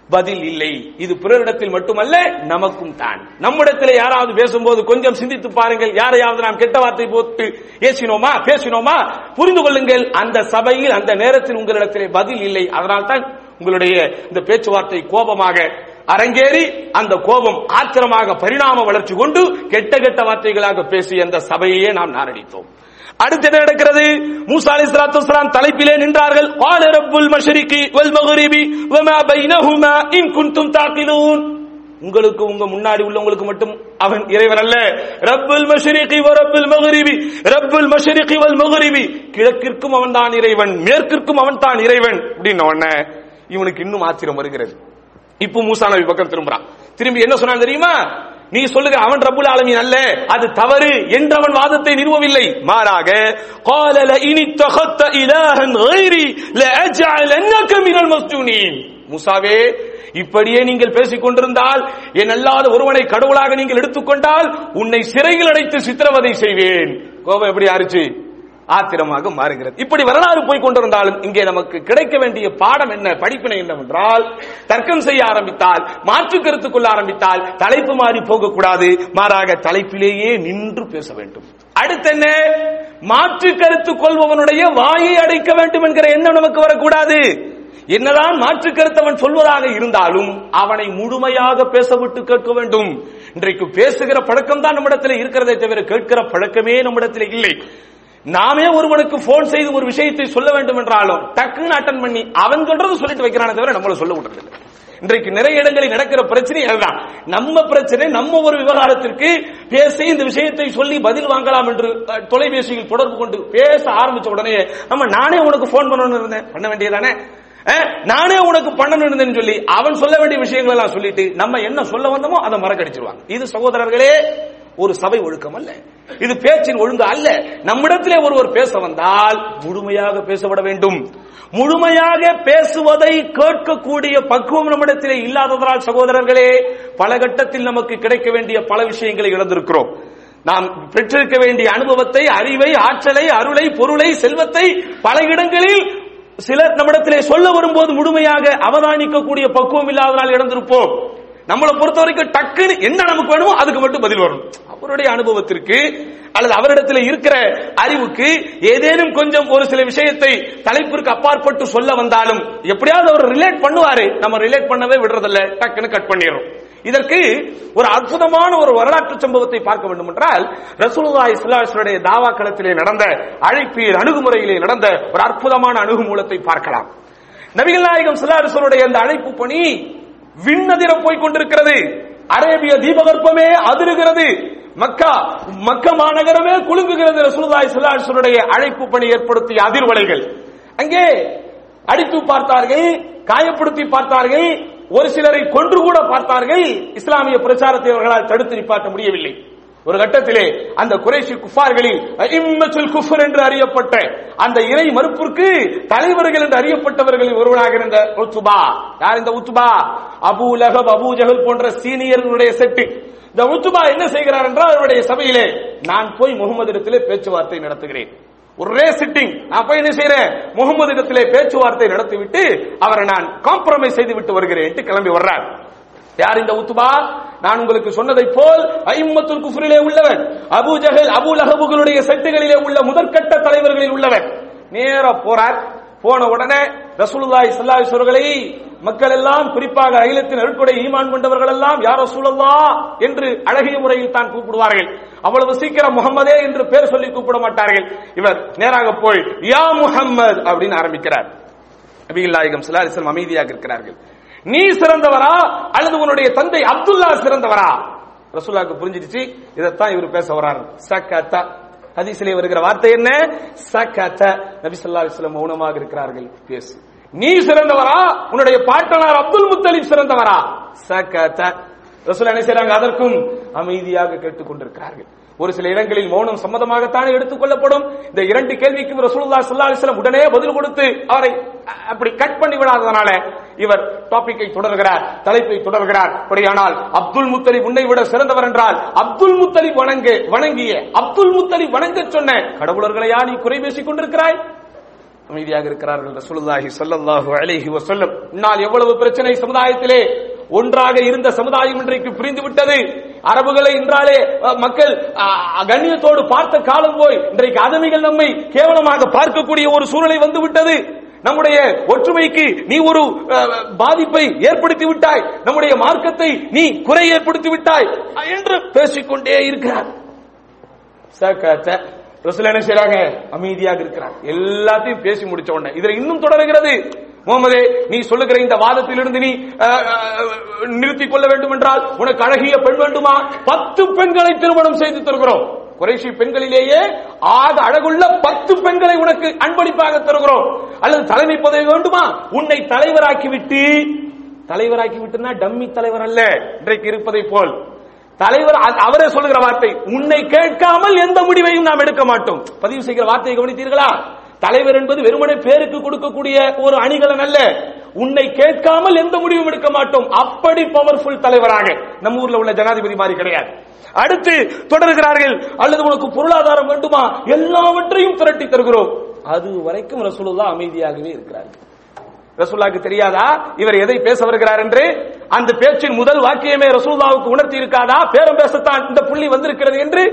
பதில் இல்லை. இது பிறரிடத்தில் மட்டுமல்ல நமக்கும் தான். நம்மிடத்தில் யாராவது பேசும்போது கொஞ்சம் சிந்தித்து பாருங்கள். யாரையாவது நாம் கெட்ட வார்த்தை போட்டு ஏசினோமா பேசினோமா? புரிந்து கொள்ளுங்கள். அந்த சபையில் அந்த நேரத்தில் உங்களிடத்திலே பதில் இல்லை. அதனால் தான் உங்களுடைய இந்த பேச்சுவார்த்தை கோபமாக அரங்கேறி அந்த கோபம் ஆத்திரமாக பரிணாம வளர்ச்சி கொண்டு கெட்ட கெட்ட வார்த்தைகளாக பேசி அந்த சபையையே நாம் நாரடித்தோம். அடுத்து என்ன நடக்கிறது? மூசா அலி சலாத்து வலாம் தலைப்பிலே நின்றார்கள். ஆல ரப்புல் மஷரிக்கு வல் மகரிபி வமா பைனஹுமா இன் குன்தும் தாக்கிலூன். உங்களுக்கு உங்க முன்னாடி உள்ளவங்களுக்கு மட்டும் அவன் இறைவன் அல்ல. ரப்புல் மஷரிகி வ ரப்புல் மகரிபி ரப்புல் மஷரிக்கு வல் மகரிபி கிழக்கிற்கும் அவன் தான் இறைவன் மேற்கிற்கும் அவன் தான் இறைவன் அப்படின்ன உடனே இவனுக்கு இன்னும் ஆச்சரியம் வருகிறது. இப்போ மூசா நபி பக்கம் திரும்புறான். திரும்பி என்ன சொன்னான் தெரியுமா? நீ சொல்லுங்க அவன் ரப்புல் ஆலமீன் அல்ல அது தவறு என்று அவன் வாதத்தை நிறுவவில்லை மாறாக قال لئن اتخذت إلها غيري لأجعلنك من المسجونين மூசாவே இப்படியே நீங்கள் பேசிக் கொண்டிருந்தால் என் அல்லாத ஒருவனை கடவுளாக நீங்கள் எடுத்துக்கொண்டால் உன்னை சிறையில் அடைத்து சித்திரவதை செய்வேன் கோபம் எப்படி ஆறுச்சு ஆத்திரமாக மாறுகிறது. இப்படி வரலாறு போய் கொண்டிருந்தாலும் இங்கே நமக்கு கிடைக்க வேண்டிய பாடம் என்ன படிப்பினை என்னவென்றால் தர்க்கம் செய்ய ஆரம்பித்தால் மாற்று கருத்து கொள்ள ஆரம்பித்தால் தலைப்பு மாறி போகக்கூடாது. மாறாக தலைப்பிலேயே நின்று பேச வேண்டும். அடுத்து என்ன? மாற்று கருத்து கொள்பவனுடைய வாயை அடைக்க வேண்டும் என்கிற எண்ணம் நமக்கு வரக்கூடாது. என்னதான் மாற்று கருத்தவன் சொல்வதாக இருந்தாலும் அவனை முழுமையாக பேச விட்டு கேட்க வேண்டும். இன்றைக்கு பேசுகிற பழக்கம் தான் நம்மிடத்தில் இருக்கிறதே தவிர கேட்கிற பழக்கமே நம்மிடத்தில் இல்லை. நாமே ஒருவனுக்கு போன் செய்து ஒரு விஷயத்தை சொல்ல வேண்டும் என்றாலும் டக்குன்னு அட்டன் பண்ணி அவன் சொல்றது சொல்லிட்டு வைக்கிறானே தவிர நம்மள சொல்ல விடுறது இல்லை. இன்றைக்கு நிறைய இடங்களில் நடக்கிற பிரச்சனை அதுதான் நம்ம பிரச்சனை நம்ம ஒரு விவகாரத்திற்கு பேசி இந்த விஷயத்தை சொல்லி பதில் வாங்கலாம் என்று தொலைபேசியில் தொடர்பு கொண்டு பேச ஆரம்பிச்ச உடனே நம்ம நானே உனக்கு போன் பண்ணணும்னு இருந்தேன். பண்ண வேண்டியதானே நானே உனக்கு பண்ணணும் இருந்தேன்னு சொல்லி அவன் சொல்ல வேண்டிய விஷயங்கள் எல்லாம் சொல்லிட்டு நம்ம என்ன சொல்ல வந்தோமோ அதை மறக்கடிச்சிருவாங்க. இது சகோதரர்களே ஒரு சபை ஒழுக்கம் அல்ல. இது பேச்சின் ஒழுங்கு அல்ல. நம்மிடத்திலே ஒருவர் பேச வந்தால் முழுமையாக பேசப்பட வேண்டும். முழுமையாக பேசுவதை கேட்கக்கூடிய பக்குவம் நம்மிடத்திலே இல்லாததால் சகோதரர்களே பல கட்டத்தில் நமக்கு கிடைக்க வேண்டிய பல விஷயங்களை இழந்திருக்கிறோம். நாம் பெற்றிருக்க வேண்டிய அனுபவத்தை அறிவை ஆற்றலை அருளை பொருளை செல்வத்தை பல இடங்களில் சிலர் நம்மிடத்திலே சொல்ல வரும்போது முழுமையாக அவதானிக்கக்கூடிய பக்குவம் இல்லாதனால் இழந்திருப்போம். நம்மளை பொறுத்த வரைக்கும் டக்குன்னு என்ன நமக்கு வேணுமோ அதுக்கு மட்டும் பதில் வரும் அவருடைய அனுபவத்திற்கு அல்லது அவரிடத்தில் இருக்கிற அறிவுக்கு ஏதேனும் கொஞ்சம் ஒரு சில விஷயத்தை தலைப்பிற்கு அப்பாற்பட்டு சொல்ல வந்தாலும் எப்படியாவது அவர் ரிலேட் பண்ணுவாரு. நம்ம ரிலேட் பண்ணவே விடுறதில்ல. டக்குன்னு கட் பண்ணிடுறோம். இதற்கு ஒரு அற்புதமான ஒரு வரலாற்று சம்பவத்தை பார்க்க வேண்டும் என்றால் ரசூலுல்லாஹி ஸல்லல்லாஹு தாவா களத்திலே நடந்த அழைப்பியல் அணுகுமுறையிலே நடந்த ஒரு அற்புதமான அணுகுமூலத்தை பார்க்கலாம். நபிகள் நாயகம் ஸல்லல்லாஹு அந்த அழைப்பு பணி விண்ணதிர போய் கொண்டிருக்கிறது அரேபிய தீபகற்பமே அதிருகிறது. மக்கா மக்க மாநகரமே குலுங்குகிறது. ரசூலுல்லாஹி ஸல்லல்லாஹு அலைஹி அழைப்பு பணி ஏற்படுத்திய அதிர்வலைகள். அங்கே அடித்து பார்த்தார்கள் காயப்படுத்தி பார்த்தார்கள் ஒரு சிலரை கொன்று கூட பார்த்தார்கள். இஸ்லாமிய பிரச்சாரத்தை அவர்களால் தடுத்து நிப்பாட்ட முடியவில்லை. ஒரு கட்டத்திலே அந்த குறைஷி குஃபார்களில் இம்மத்துல் குஃபர் என்று அறியப்பட்ட அந்த இறை மறுப்பிற்கு தலைவர்கள் என்று அறியப்பட்டவர்களில் ஒருவனாக இருந்த உத்துபா. யார் இந்த Utbah? Abu Lahab Abu Jahl போன்ற சீனியர்களுடைய செட்டு. இந்த உத்துபா என்ன செய்கிறார் என்றால் அவருடைய சபையிலே நான் போய் முகமது இடத்திலே பேச்சுவார்த்தை நடத்துகிறேன். ஒரே சிட்டிங் நான் போய் என்ன செய்யறேன் முகமது இடத்திலே பேச்சுவார்த்தை நடத்திவிட்டு அவரை நான் காம்ப்ரமைஸ் செய்து விட்டு வருகிறேன் கிளம்பி வர்றார். யார் இந்த உத்துபா? நான் உங்களுக்கு சொன்னதை போல் ஐம்மத்துல் குஃபுரிலே உள்ளவன் அபு ஜஹல் அபு லஹபுகளுடைய செட்டுகளிலே உள்ள முதற்கட்ட தலைவர்களில் உள்ளவன். நேர போறார். போன உடனே ரசூலுல்லாஹி ஸல்லல்லாஹு அலைஹி வஸல்லை மக்கள் எல்லாம் குறிப்பாக அகிலத்தின் அருட்கொடை ஈமான் கொண்டவர்கள் எல்லாம் யார் ரசூலுல்லா என்று அழகிய முறையில் தான் கூப்பிடுவார்கள். அவ்வளவு சீக்கிரம் முகம்மதே என்று பேர் சொல்லி கூப்பிட மாட்டார்கள். இவர் நேராக போய் யா முஹம்மது அப்படின்னு ஆரம்பிக்கிறார். நபிகள் நாயகம் ஸல்லல்லாஹு அலைஹி வஸல்லம் அமைதியாக இருக்கிறார்கள். நீ சிறந்தவரா அல்லது உன்னுடைய தந்தை அப்துல்லா சிறந்தவரா? ரசூலுல்லாஹ்க்கு புரிஞ்சிடுச்சு. இதைத்தான் இவர் பேச வராரு சக்கத்தா ஹதீசிலே வருகிற வார்த்தை என்ன? சக்கத்த நபி சொல்லா அலைஹி மௌனமாக இருக்கிறார்கள். பேசு. நீ சிறந்தவரா? உன்னுடைய பாட்டனார் அப்துல் முத்தலிப் சிறந்தவரா? சக்கத்த ரசூல் என்ன செய்றாங்க? அதற்கும் அமைதியாக கேட்டுக் கொண்டிருக்கிறார்கள் ஒரு சில இடங்களில் மௌனம் சம்மதமாகத்தானே எடுத்துக் கொள்ளப்படும். இந்த இரண்டு கேள்விக்கும் ரசூலுல்லா சல்லா அலைஹி உடனே பதில் கொடுத்து அவரை அப்படி கட் பண்ணி விடாததனால இவர் டாபிக்கை தொடர்கிறார் தலைப்பை தொடர்கிறார். அப்படியானால் அப்துல் முத்தலிப் உன்னை விட சிறந்தவர் என்றால் அப்துல் முத்தலிப் வணங்கு வணங்கிய. அப்துல் முத்தலிப் வணங்க சொன்ன கடவுளர்களையா நீ குறை பேசிக் கொண்டிருக்கிறாய்? அமைதியாக இருக்கிறார்கள் ரசூலுல்லாஹி ஸல்லல்லாஹு அலைஹி வஸல்லம். முன்னால் எவ்வளவு பிரச்சனை சமுதாயத்திலே? ஒன்றாக இருந்த சமுதாயம் இன்றைக்கு பிரிந்து விட்டது. அரபுகளை இன்றாலே மக்கள் அஹ், கண்ணியத்தோடு பார்த்த காலம் போய் இன்றைக்கு அதமிகள் நம்மை கேவலமாக பார்க்கக்கூடிய ஒரு சூழ்நிலை வந்து விட்டது. நம்முடைய ஒற்றுமைக்கு நீ ஒரு அஹ், பாதிப்பை ஏற்படுத்தி விட்டாய். நம்முடைய மார்க்கத்தை நீ குறை ஏற்படுத்தி விட்டாய். என்று பேசிக்கொண்டே இருக்கிறார். என்ன செய்யறாங்க அமைதியாக இருக்கிறார். எல்லாத்தையும் பேசி முடிச்ச உடனே. இதுல இன்னும் தொடர்கிறது. முகமதே நீ சொல்லுகிற இந்த வாதத்திலிருந்து நீ நிறுத்திக் கொள்ள வேண்டும் என்றால் உனக்கு அழகிய பெண் வேண்டுமா? பத்து பெண்களை திருமணம் செய்து தருகிறோம். குறைஷி பெண்களிலேயே ஆக அழகுள்ள பத்து பெண்களை உனக்கு அன்பளிப்பாக தருகிறோம். அல்லது தலைமை பதவி வேண்டுமா? உன்னை தலைவராக்கி விட்டு தலைவராக்கி விட்டுனா டம்மி தலைவர் அல்ல. இன்றைக்கு இருப்பதை போல். தலைவர் அவரே சொல்லுகிற வார்த்தை உன்னை கேட்காமல் எந்த முடிவையும் நாம் எடுக்க மாட்டோம். பதிவு செய்கிற வார்த்தையை கவனித்தீர்களா? தலைவர் என்பது வெறுமனே பேருக்கு கொடுக்கக்கூடிய ஒரு அணிகலன் அல்ல. உன்னை கேட்காமல் எந்த முடிவும் எடுக்க மாட்டோம். அப்படி பவர்ஃபுல் தலைவராக நம்ம ஊர்ல உள்ள ஜனாதிபதி மாதிரி கிடையாது. அடுத்து தொடர்கிறார்கள் அல்லது உனக்கு பொருளாதாரம் வேண்டுமா? எல்லாவற்றையும் திரட்டி தருகிறோம். அது வரைக்கும் ரசூலுல்லா அமைதியாகவே இருக்கிறார்கள் ரசூலுல்லாஹ்க்கு தெரியாதா? இவர் எதை பேச வருகிறார் என்று? அந்த பேச்சின் முதல் வாக்கியமே ரசூல்லாவுக்கு உணர்த்தி இருக்காதா? பேரம் பேசத்தான் இந்த புள்ளி வந்திருக்கிறது என்று?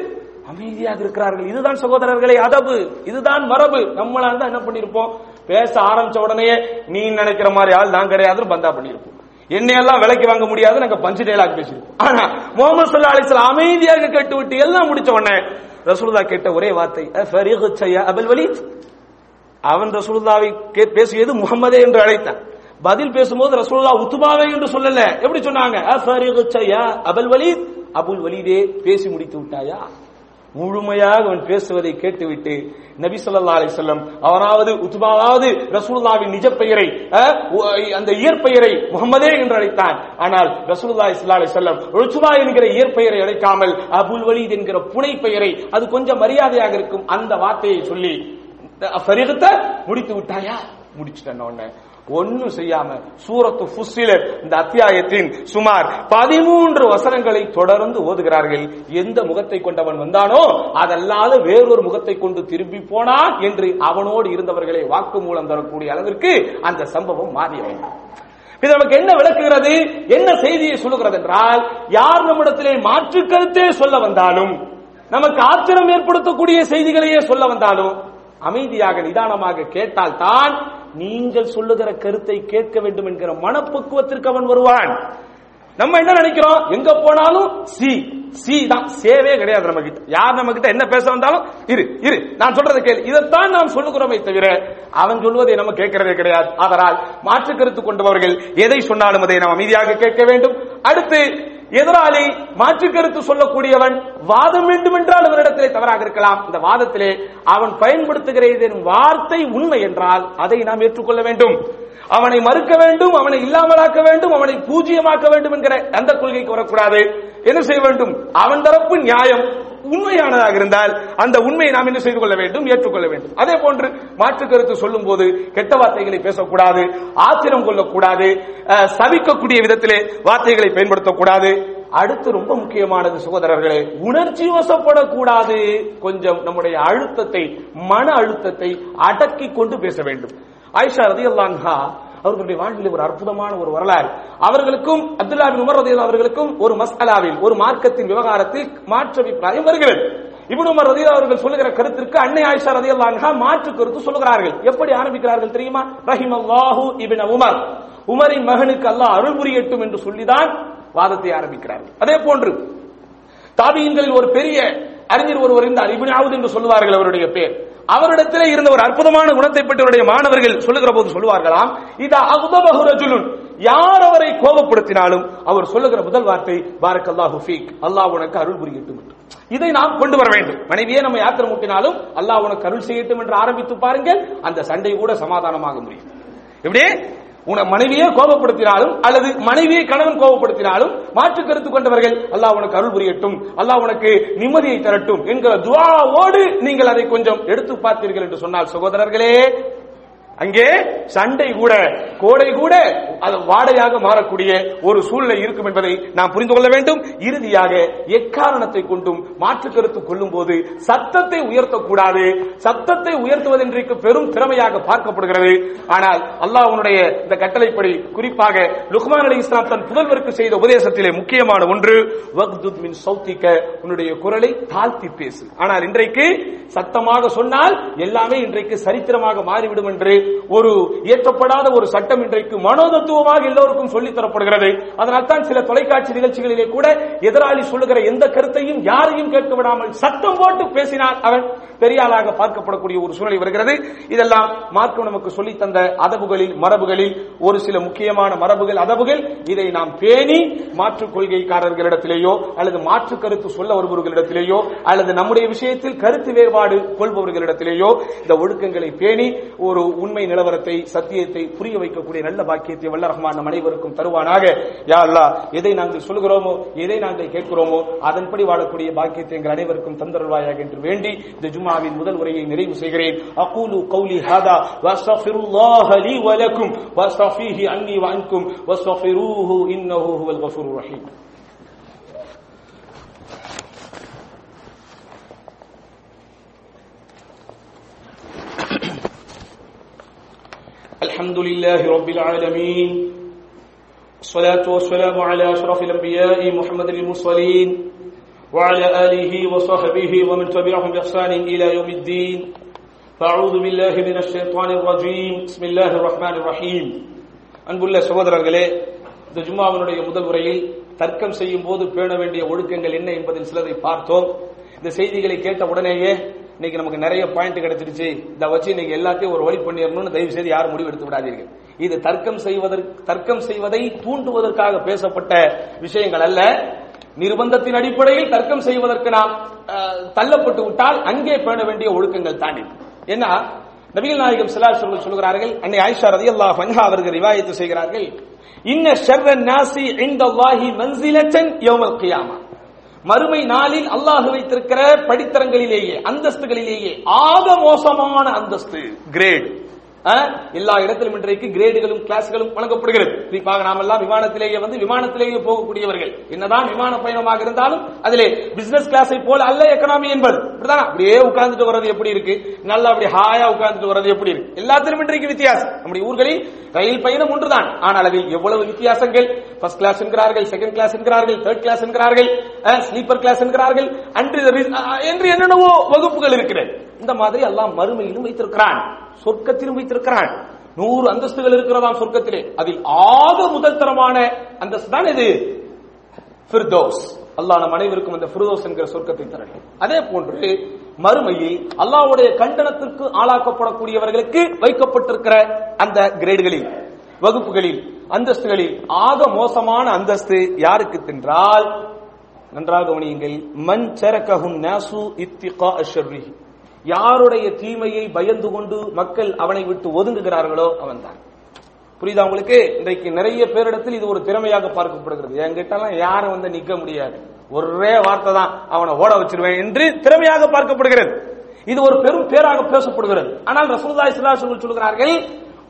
அமைதியாக இருக்கிறார்கள். இதுதான் சகோதரர்களே அதபு. இதுதான் மரபு. நம்மளா இருந்தா என்ன பண்ணிருப்போம்? பேச ஆரம்பிச்ச உடனே நீ நினைக்கிற மாதிரி ஆள் நான் கிடையாதுன்னு பந்தா பண்ணிருப்போம். என்னையெல்லாம் விலைக்கு வாங்க முடியாது நாங்க பஞ்சு டேலாக் பேசிருக்கோம் ஆனா முகமது சல்லா அலிஸ்லாம் அமைதியாக கேட்டு விட்டு எல்லாம் முடிச்ச உடனே ரசூலுல்லா கேட்ட ஒரே வார்த்தை அபல் வலி அவன் ரசூலுல்லாவை பேசியது முகமதே என்று அழைத்தான். பதில் பேசும்போது ரசூலுல்லா உத்துமாவே என்று சொல்லல. எப்படி சொன்னாங்க? அபுல் வலீத். அபுல் வலீதே பேசி முடித்து விட்டாயா? முழுமையாக அவன் பேசுவதை கேட்டுவிட்டு நபி சொல்லா அலி வஸல்லம் அவனாவது உத்துமாவது ரசூல்லாவின் நிஜ பெயரை அந்த இயற்பெயரை முகமதே என்று அழைத்தான். ஆனால் ரசூல்லா இஸ்லா அலி வஸல்லம் உத்துமா என்கிற இயற்பெயரை அழைக்காமல் அபுல் வலீத் என்கிற புனை பெயரை அது கொஞ்சம் மரியாதையாக இருக்கும் அந்த வார்த்தையை சொல்லி முடித்து விட்டாயா? முடிச்சுட்டேன் உடனே ஒன்னும் செய்யாம சூரத்து ஃபுஸ்ஸில இந்த அத்தியாயத்தின் சுமார் பதிமூன்று வசனங்களை தொடர்ந்து ஓதுகிறார்கள். எந்த முகத்தை கொண்டவன் வந்தானோ அதல்லாத வேறொரு முகத்தை கொண்டு திரும்பி போனான் என்று அவனோடு இருந்தவர்களை வாக்குமூலம் தரக்கூடிய அளவிற்கு அந்த சம்பவம் மாறியது இது நமக்கு என்ன விளக்குகிறது? என்ன செய்தியை சொல்லுகிறது என்றால் யார் நம்மிடத்திலே மாற்று கருத்தே சொல்ல வந்தாலும் நமக்கு ஆத்திரம் ஏற்படுத்தக்கூடிய செய்திகளையே சொல்ல வந்தாலும் அமைதியாக நிதானமாக கேட்டால் தான் நீங்கள் சொல்லுகிற கருத்தை கேட்க வேண்டும் என்கிற மனப்பக்குவத்திற்கு அவன் வருவான். நம்ம என்ன நினைக்கிறோம்? எங்க போனாலும் சி சி தான். சேவே கிடையாது நம்ம கிட்ட யார் நம்ம கிட்ட என்ன பேச வந்தாலும் இரு இரு. நான் சொல்றதை கேள். இதைத்தான் நாம் சொல்லுகிறோமே தவிர அவன் சொல்வதை நம்ம கேட்கிறதே கிடையாது. அதனால் மாற்று கருத்து கொண்டவர்கள் எதை சொன்னாலும் அதை நாம் அமைதியாக கேட்க வேண்டும். அடுத்து எதிராளி மாற்று கருத்து சொல்லக்கூடியவன் வாதம் வேண்டும் என்றால் அவரிடத்திலே தவறாக இருக்கலாம். இந்த வாதத்திலே அவன் பயன்படுத்துகிற வார்த்தை உண்மை என்றால் அதை நாம் ஏற்றுக்கொள்ள வேண்டும். அவனை மறுக்க வேண்டும் அவனை இல்லாமலாக்க வேண்டும் அவனை பூஜ்யமாக்க வேண்டும் என்கிற அந்த கொள்கைக்கு வரக்கூடாது. என்ன செய்ய வேண்டும்? அவன் தரப்பு நியாயம். உண்மையானதாக இருந்தால் அந்த உண்மையை நாம் என்ன செய்து கொள்ள வேண்டும்? ஏற்றுக்கொள்ள வேண்டும். அதே போன்று மாற்று கருத்து சொல்லும் போது கெட்ட வார்த்தைகளை பேசக்கூடாது ஆத்திரம் கொள்ளக்கூடாது அஹ், சபிக்கக்கூடிய விதத்திலே வார்த்தைகளை பயன்படுத்தக்கூடாது. அடுத்து ரொம்ப முக்கியமானது சகோதரர்களே உணர்ச்சி வசப்படக்கூடாது கொஞ்சம் நம்முடைய அழுத்தத்தை மன அழுத்தத்தை அடக்கி கொண்டு பேச வேண்டும். ஆயிஷா ரதியல்லான்ஹா அவர்களுடைய வாழ்வில் ஒரு அற்புதமான ஒரு வரலாறு. அவர்களுக்கும் அப்துல்லா பின் உமர் ரதியல் அவர்களுக்கும் ஒரு மஸ்அலாவில் ஒரு மார்க்கத்தின் விவகாரத்தில் மாற்று அபிப்பிராயம் வருகிறது. இப்னு உமர் ரதியல் அவர்கள் சொல்லுகிற கருத்திற்கு அன்னை ஆயிஷா ரதியல் அன்ஹா மாற்று கருத்து சொல்லுகிறார்கள். எப்படி ஆரம்பிக்கிறார்கள் தெரியுமா? ரஹிமல்லாஹு இபின் உமர். உமரின் மகனுக்கு அல்லாஹ் அருள் புரியட்டும் என்று சொல்லிதான் வாதத்தை ஆரம்பிக்கிறார்கள். அதே போன்று தாபியங்களில் ஒரு பெரிய அறிஞர் ஒருவர் இருந்தார் இப்னாவுத் என்று சொல்லுவார்கள் அவருடைய பேர். அவரிடத்திலே இருந்த ஒரு அற்புதமான குணத்தை பெற்றவருடைய மாணவர்கள் சொல்லுகிற போது சொல்லுவார்களாம் இது அகுதபகுரஜுலுன் யார் அவரை கோபப்படுத்தினாலும் அவர் சொல்லுகிற முதல் வார்த்தை பாரக்கல்லாஹு ஃபீக். அல்லாஹ் உனக்கு அருள் புரியட்டும் இதை நாம் கொண்டு வர வேண்டும். மனைவியே நம்ம யாத்திரை முட்டினாலும் அல்லாஹ் உனக்கு அருள் செய்யட்டும் என்று ஆரம்பித்து பாருங்கள் அந்த சண்டை கூட சமாதானமாக முடியும். இப்படியே உன மனைவியே கோபப்படுத்தினாலும் அல்லது மனைவியை கணவன் கோபப்படுத்தினாலும் மாற்று கருத்து கொண்டவர்கள் அல்லாஹ் உனக்கு அருள் புரியட்டும் அல்லாஹ் உனக்கு நிம்மதியை தரட்டும் என்கிற துவாவோடு நீங்கள் அதை கொஞ்சம் எடுத்து பார்த்தீர்கள் என்று சொன்னால் சகோதரர்களே அங்கே சண்டை கூட கோடை கூட அது வாடையாக மாறக்கூடிய ஒரு சூழ்நிலை இருக்கும் என்பதை நாம் புரிந்து கொள்ள வேண்டும். இறுதியாக எக்காரணத்தை கொண்டும் மாற்று கருத்து கொள்ளும் போது சத்தத்தை உயர்த்தக்கூடாது. சத்தத்தை உயர்த்துவது இன்றைக்கு பெரும் திறமையாக பார்க்கப்படுகிறது. ஆனால் அல்லாஹனுடைய இந்த கட்டளைப்படி குறிப்பாக லுக்மான் அலி இஸ்லாம் தன் புதல்வருக்கு செய்த உபதேசத்திலே முக்கியமான ஒன்று வக்துத் மின் சௌத்திக்க உன்னுடைய குரலை தாழ்த்தி பேசு. ஆனால் இன்றைக்கு சத்தமாக சொன்னால் எல்லாமே இன்றைக்கு சரித்திரமாக மாறிவிடும் என்று ஒரு இயற்றப்படாத ஒரு சட்டம் இன்றைக்கு மனோதத்துவமாக எல்லோருக்கும் சொல்லித் தரப்படுகிறது. அதனால் தான் சில தொலைக்காட்சி நிகழ்ச்சிகளிலே கூட எதிராளி சொல்லுகிற எந்த கருத்தையும் யாரையும் கேட்க விடாமல் சத்தம் போட்டு பேசினால் அவன் பெரியாளாக பார்க்கப்படக்கூடிய ஒரு சூழ்நிலை வருகிறது. இதெல்லாம் மார்க்கம் நமக்கு சொல்லி தந்த அதபுகளில் மரபுகளில் ஒரு சில முக்கியமான மரபுகள் அதபுகள் இதை நாம் பேணி மாற்றுக் கொள்கைக்காரர்களிடத்திலேயோ அல்லது மாற்று கருத்து சொல்ல வருபவர்களிடத்திலேயோ அல்லது நம்முடைய விஷயத்தில் கருத்து வேறுபாடு கொள்பவர்களிடத்திலேயோ இந்த ஒழுக்கங்களை பேணி ஒரு உண்மை நிலவரத்தை சத்தியத்தை புரிய வைக்கக்கூடிய நல்ல பாக்கியத்தை வல்ல ரஹ்மான் நம் அனைவருக்கும் தருவானாக. யா அல்லாஹ் எதை நாங்கள் சொல்கிறோமோ எதை நாங்கள் கேட்கிறோமோ அதன்படி வாழக்கூடிய பாக்கியத்தை எங்கள் அனைவருக்கும் தந்தருள்வாயாக என்று வேண்டி இந்த ஜுமாவின் முதல் உரையை நிறைவு செய்கிறேன். அகூலு கௌலி ஹாதா வஸ்தஃபிருல்லாஹ லி வலக்கும் வஸ்தஃபீஹி அன்னி வஅன்கும் வஸ்தஃபிரூஹு இன்னஹு ஹுவல் கஃபூர் ரஹீம். الحمد لله رب العالمين الصلاة والسلام على أشرف الأنبياء محمد المرسلين وعلى آله وصحبه ومن تبعهم بإحسان إلى يوم الدين فأعوذ بالله من الشيطان الرجيم بسم الله الرحمن الرحيم அன்புள்ள சகோதரர்களே இந்த ஜும்மாவினுடைய முதல் உரையில் தர்க்கம் செய்யும் போது பேண வேண்டிய ஒழுக்கங்கள் என்ன என்பதில் சிலரை பார்த்தோம் இந்த செய்திகளை கேட்ட உடனேயே இன்னைக்கு நமக்கு நிறைய பாயிண்ட் கிடைச்சிருச்சு. இதை வச்சு இன்னைக்கு எல்லாத்தையும் ஒரு வழி பண்ணிடணும்னு தயவு செய்து யாரும் முடிவு எடுத்து விடாதீர்கள். இது தர்க்கம் செய்வதற்கு தர்க்கம் செய்வதை தூண்டுவதற்காக பேசப்பட்ட விஷயங்கள் அல்ல. நிர்பந்தத்தின் அடிப்படையில் தர்க்கம் செய்வதற்கு நாம் தள்ளப்பட்டு விட்டால் அங்கே பேண வேண்டிய ஒழுக்கங்கள் தாண்டி. ஏன்னா நபிகள் நாயகம் சிலார் சொல்ல சொல்கிறார்கள் அன்னை ஆயிஷா அல்லா அன்ஹா அவர்கள் ரிவாயத்து செய்கிறார்கள் இன்ன ஷர்ர நாசி இந்த மன்சிலச்சன் யோமல் கியாமா. மறுமை நாளில் அல்லாஹ் வைத்திருக்கிற படித்தரங்களிலேயே அந்தஸ்துகளிலேயே ஆக மோசமான அந்தஸ்து. கிரேட் எல்லா இடத்திலும் இன்றைக்கு கிரேடுகளும் கிளாஸ்களும் வழங்கப்படுகிறது குறிப்பாக நாம் எல்லாம் விமானத்திலேயே வந்து விமானத்திலேயே போகக்கூடியவர்கள் என்னதான் விமான பயணமாக இருந்தாலும் அதிலே பிசினஸ் கிளாஸை போல அல்ல எக்கனாமி என்பது அப்படிதான் அப்படியே உட்கார்ந்துட்டு வர்றது எப்படி இருக்கு நல்லா அப்படி ஹாயா உட்கார்ந்துட்டு வர்றது எப்படி இருக்கு எல்லாத்திலும் இன்றைக்கு வித்தியாசம் நம்முடைய ஊர்களில் ரயில் பயணம் ஒன்றுதான் ஆனால் அதில் எவ்வளவு வித்தியாசங்கள் ஃபர்ஸ்ட் கிளாஸ் என்கிறார்கள் செகண்ட் கிளாஸ் என்கிறார்கள் தேர்ட் கிளாஸ் என்கிறார்கள் ஸ்லீப்பர் கிளாஸ் என்கிறார்கள் அன்று என்று என்னென்னவோ வகுப்புகள் இருக்கிறது இந்த மாதிரி எல்லாம் மறுமையிலும் வைத்திருக்கிறான் சொர்க்கத்திலும் வைத்திருக்கிறான் நூறு அந்தஸ்துகள் இருக்கிறதாம் சொர்க்கத்திலே. அதில் ஆக முதல் தரமான அந்தஸ்து தான் இது. ஃபிர்தோஸ். அல்லாஹ் நம் அனைவருக்கும் அந்த ஃபிர்தோஸ் என்கிற சொர்க்கத்தை தரணும் அதே போன்று மறுமையில் அல்லாஹ்வுடைய கண்டனத்திற்கு ஆளாக்கப்படக்கூடியவர்களுக்கு வைக்கப்பட்டிருக்கிற அந்த கிரேடுகளில் வகுப்புகளில் அந்தஸ்துகளில் ஆக மோசமான அந்தஸ்து யாருக்கு தென்றால்? நன்றாக கவனியுங்கள். மன் சரக்கஹுன் நாசு இத்திகா அஷர்ரிஹி யாருடைய தீமையை பயந்து கொண்டு மக்கள் அவனை விட்டு ஒதுங்குகிறார்களோ அவன்தான். புரியுதா உங்களுக்கு? இன்றைக்கு நிறைய பேரிடத்தில் இது ஒரு திறமையாக பார்க்கப்படுகிறது. என்கிட்டலாம் யாரும் வந்து நிக்க முடியாது. ஒரே வார்த்தை தான் அவனை ஓட வச்சிருவேன் என்று திறமையாக பார்க்கப்படுகிறது. இது ஒரு பெரும் பேராக பேசப்படுகிறது. ஆனால் ரசூலுல்லாஹி ஸல்லல்லாஹு சொல்கிறார்கள்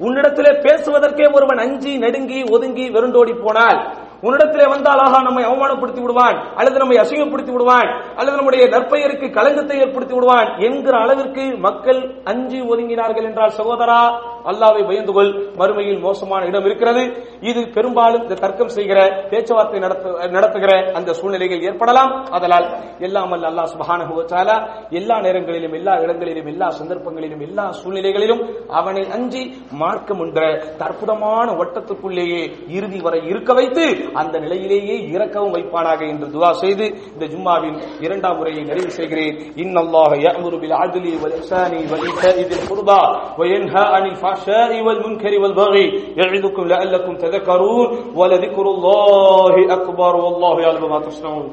உன்னிடத்திலே பேசுவதற்கே ஒருவன் அஞ்சி நடுங்கி ஒதுங்கி வெருண்டோடி போனால் உன்னிடத்திலே வந்தால் ஆகா நம்மை அவமானப்படுத்தி விடுவான் அல்லது நம்மை அசிங்கப்படுத்தி விடுவான் அல்லது நம்முடைய நற்பெயருக்கு கலங்கத்தை ஏற்படுத்தி விடுவான் என்கிற அளவிற்கு மக்கள் அஞ்சி ஒதுங்கினார்கள் என்றால் சகோதரா அல்லாவை பயந்து கொள். மறுமையில் மோசமான இடம் இருக்கிறது. இது பெரும்பாலும் இந்த தர்க்கம் செய்கிற பேச்சுவார்த்தை நடத்து- நடத்துகிற அந்த சூழ்நிலைகள் ஏற்படலாம். அதனால் எல்லாம் அல்ல அல்லாஹ் சுப்ஹானஹு எல்லா நேரங்களிலும் எல்லா இடங்களிலும் எல்லா சந்தர்ப்பங்களிலும் எல்லா சூழ்நிலைகளிலும் அவனை அஞ்சி மார்க்கம் என்ற அற்புதமான வட்டத்துக்குள்ளேயே இறுதி வரை இருக்க வைத்து அந்த நிலையிலேயே இறக்கவும் வைப்பானாக என்று துவா செய்து இந்த ஜும்மாவின் இரண்டாம் முறையை நிறைவு செய்கிறேன் இன்னல்லாஹ يأمر بالعدل والإحسان وإيتاء ذي القربى وينهى عن الفحشاء والمنكر والبغي يعظكم لعلكم تذكرون ولذكر الله أكبر والله يعلم ما تصنعون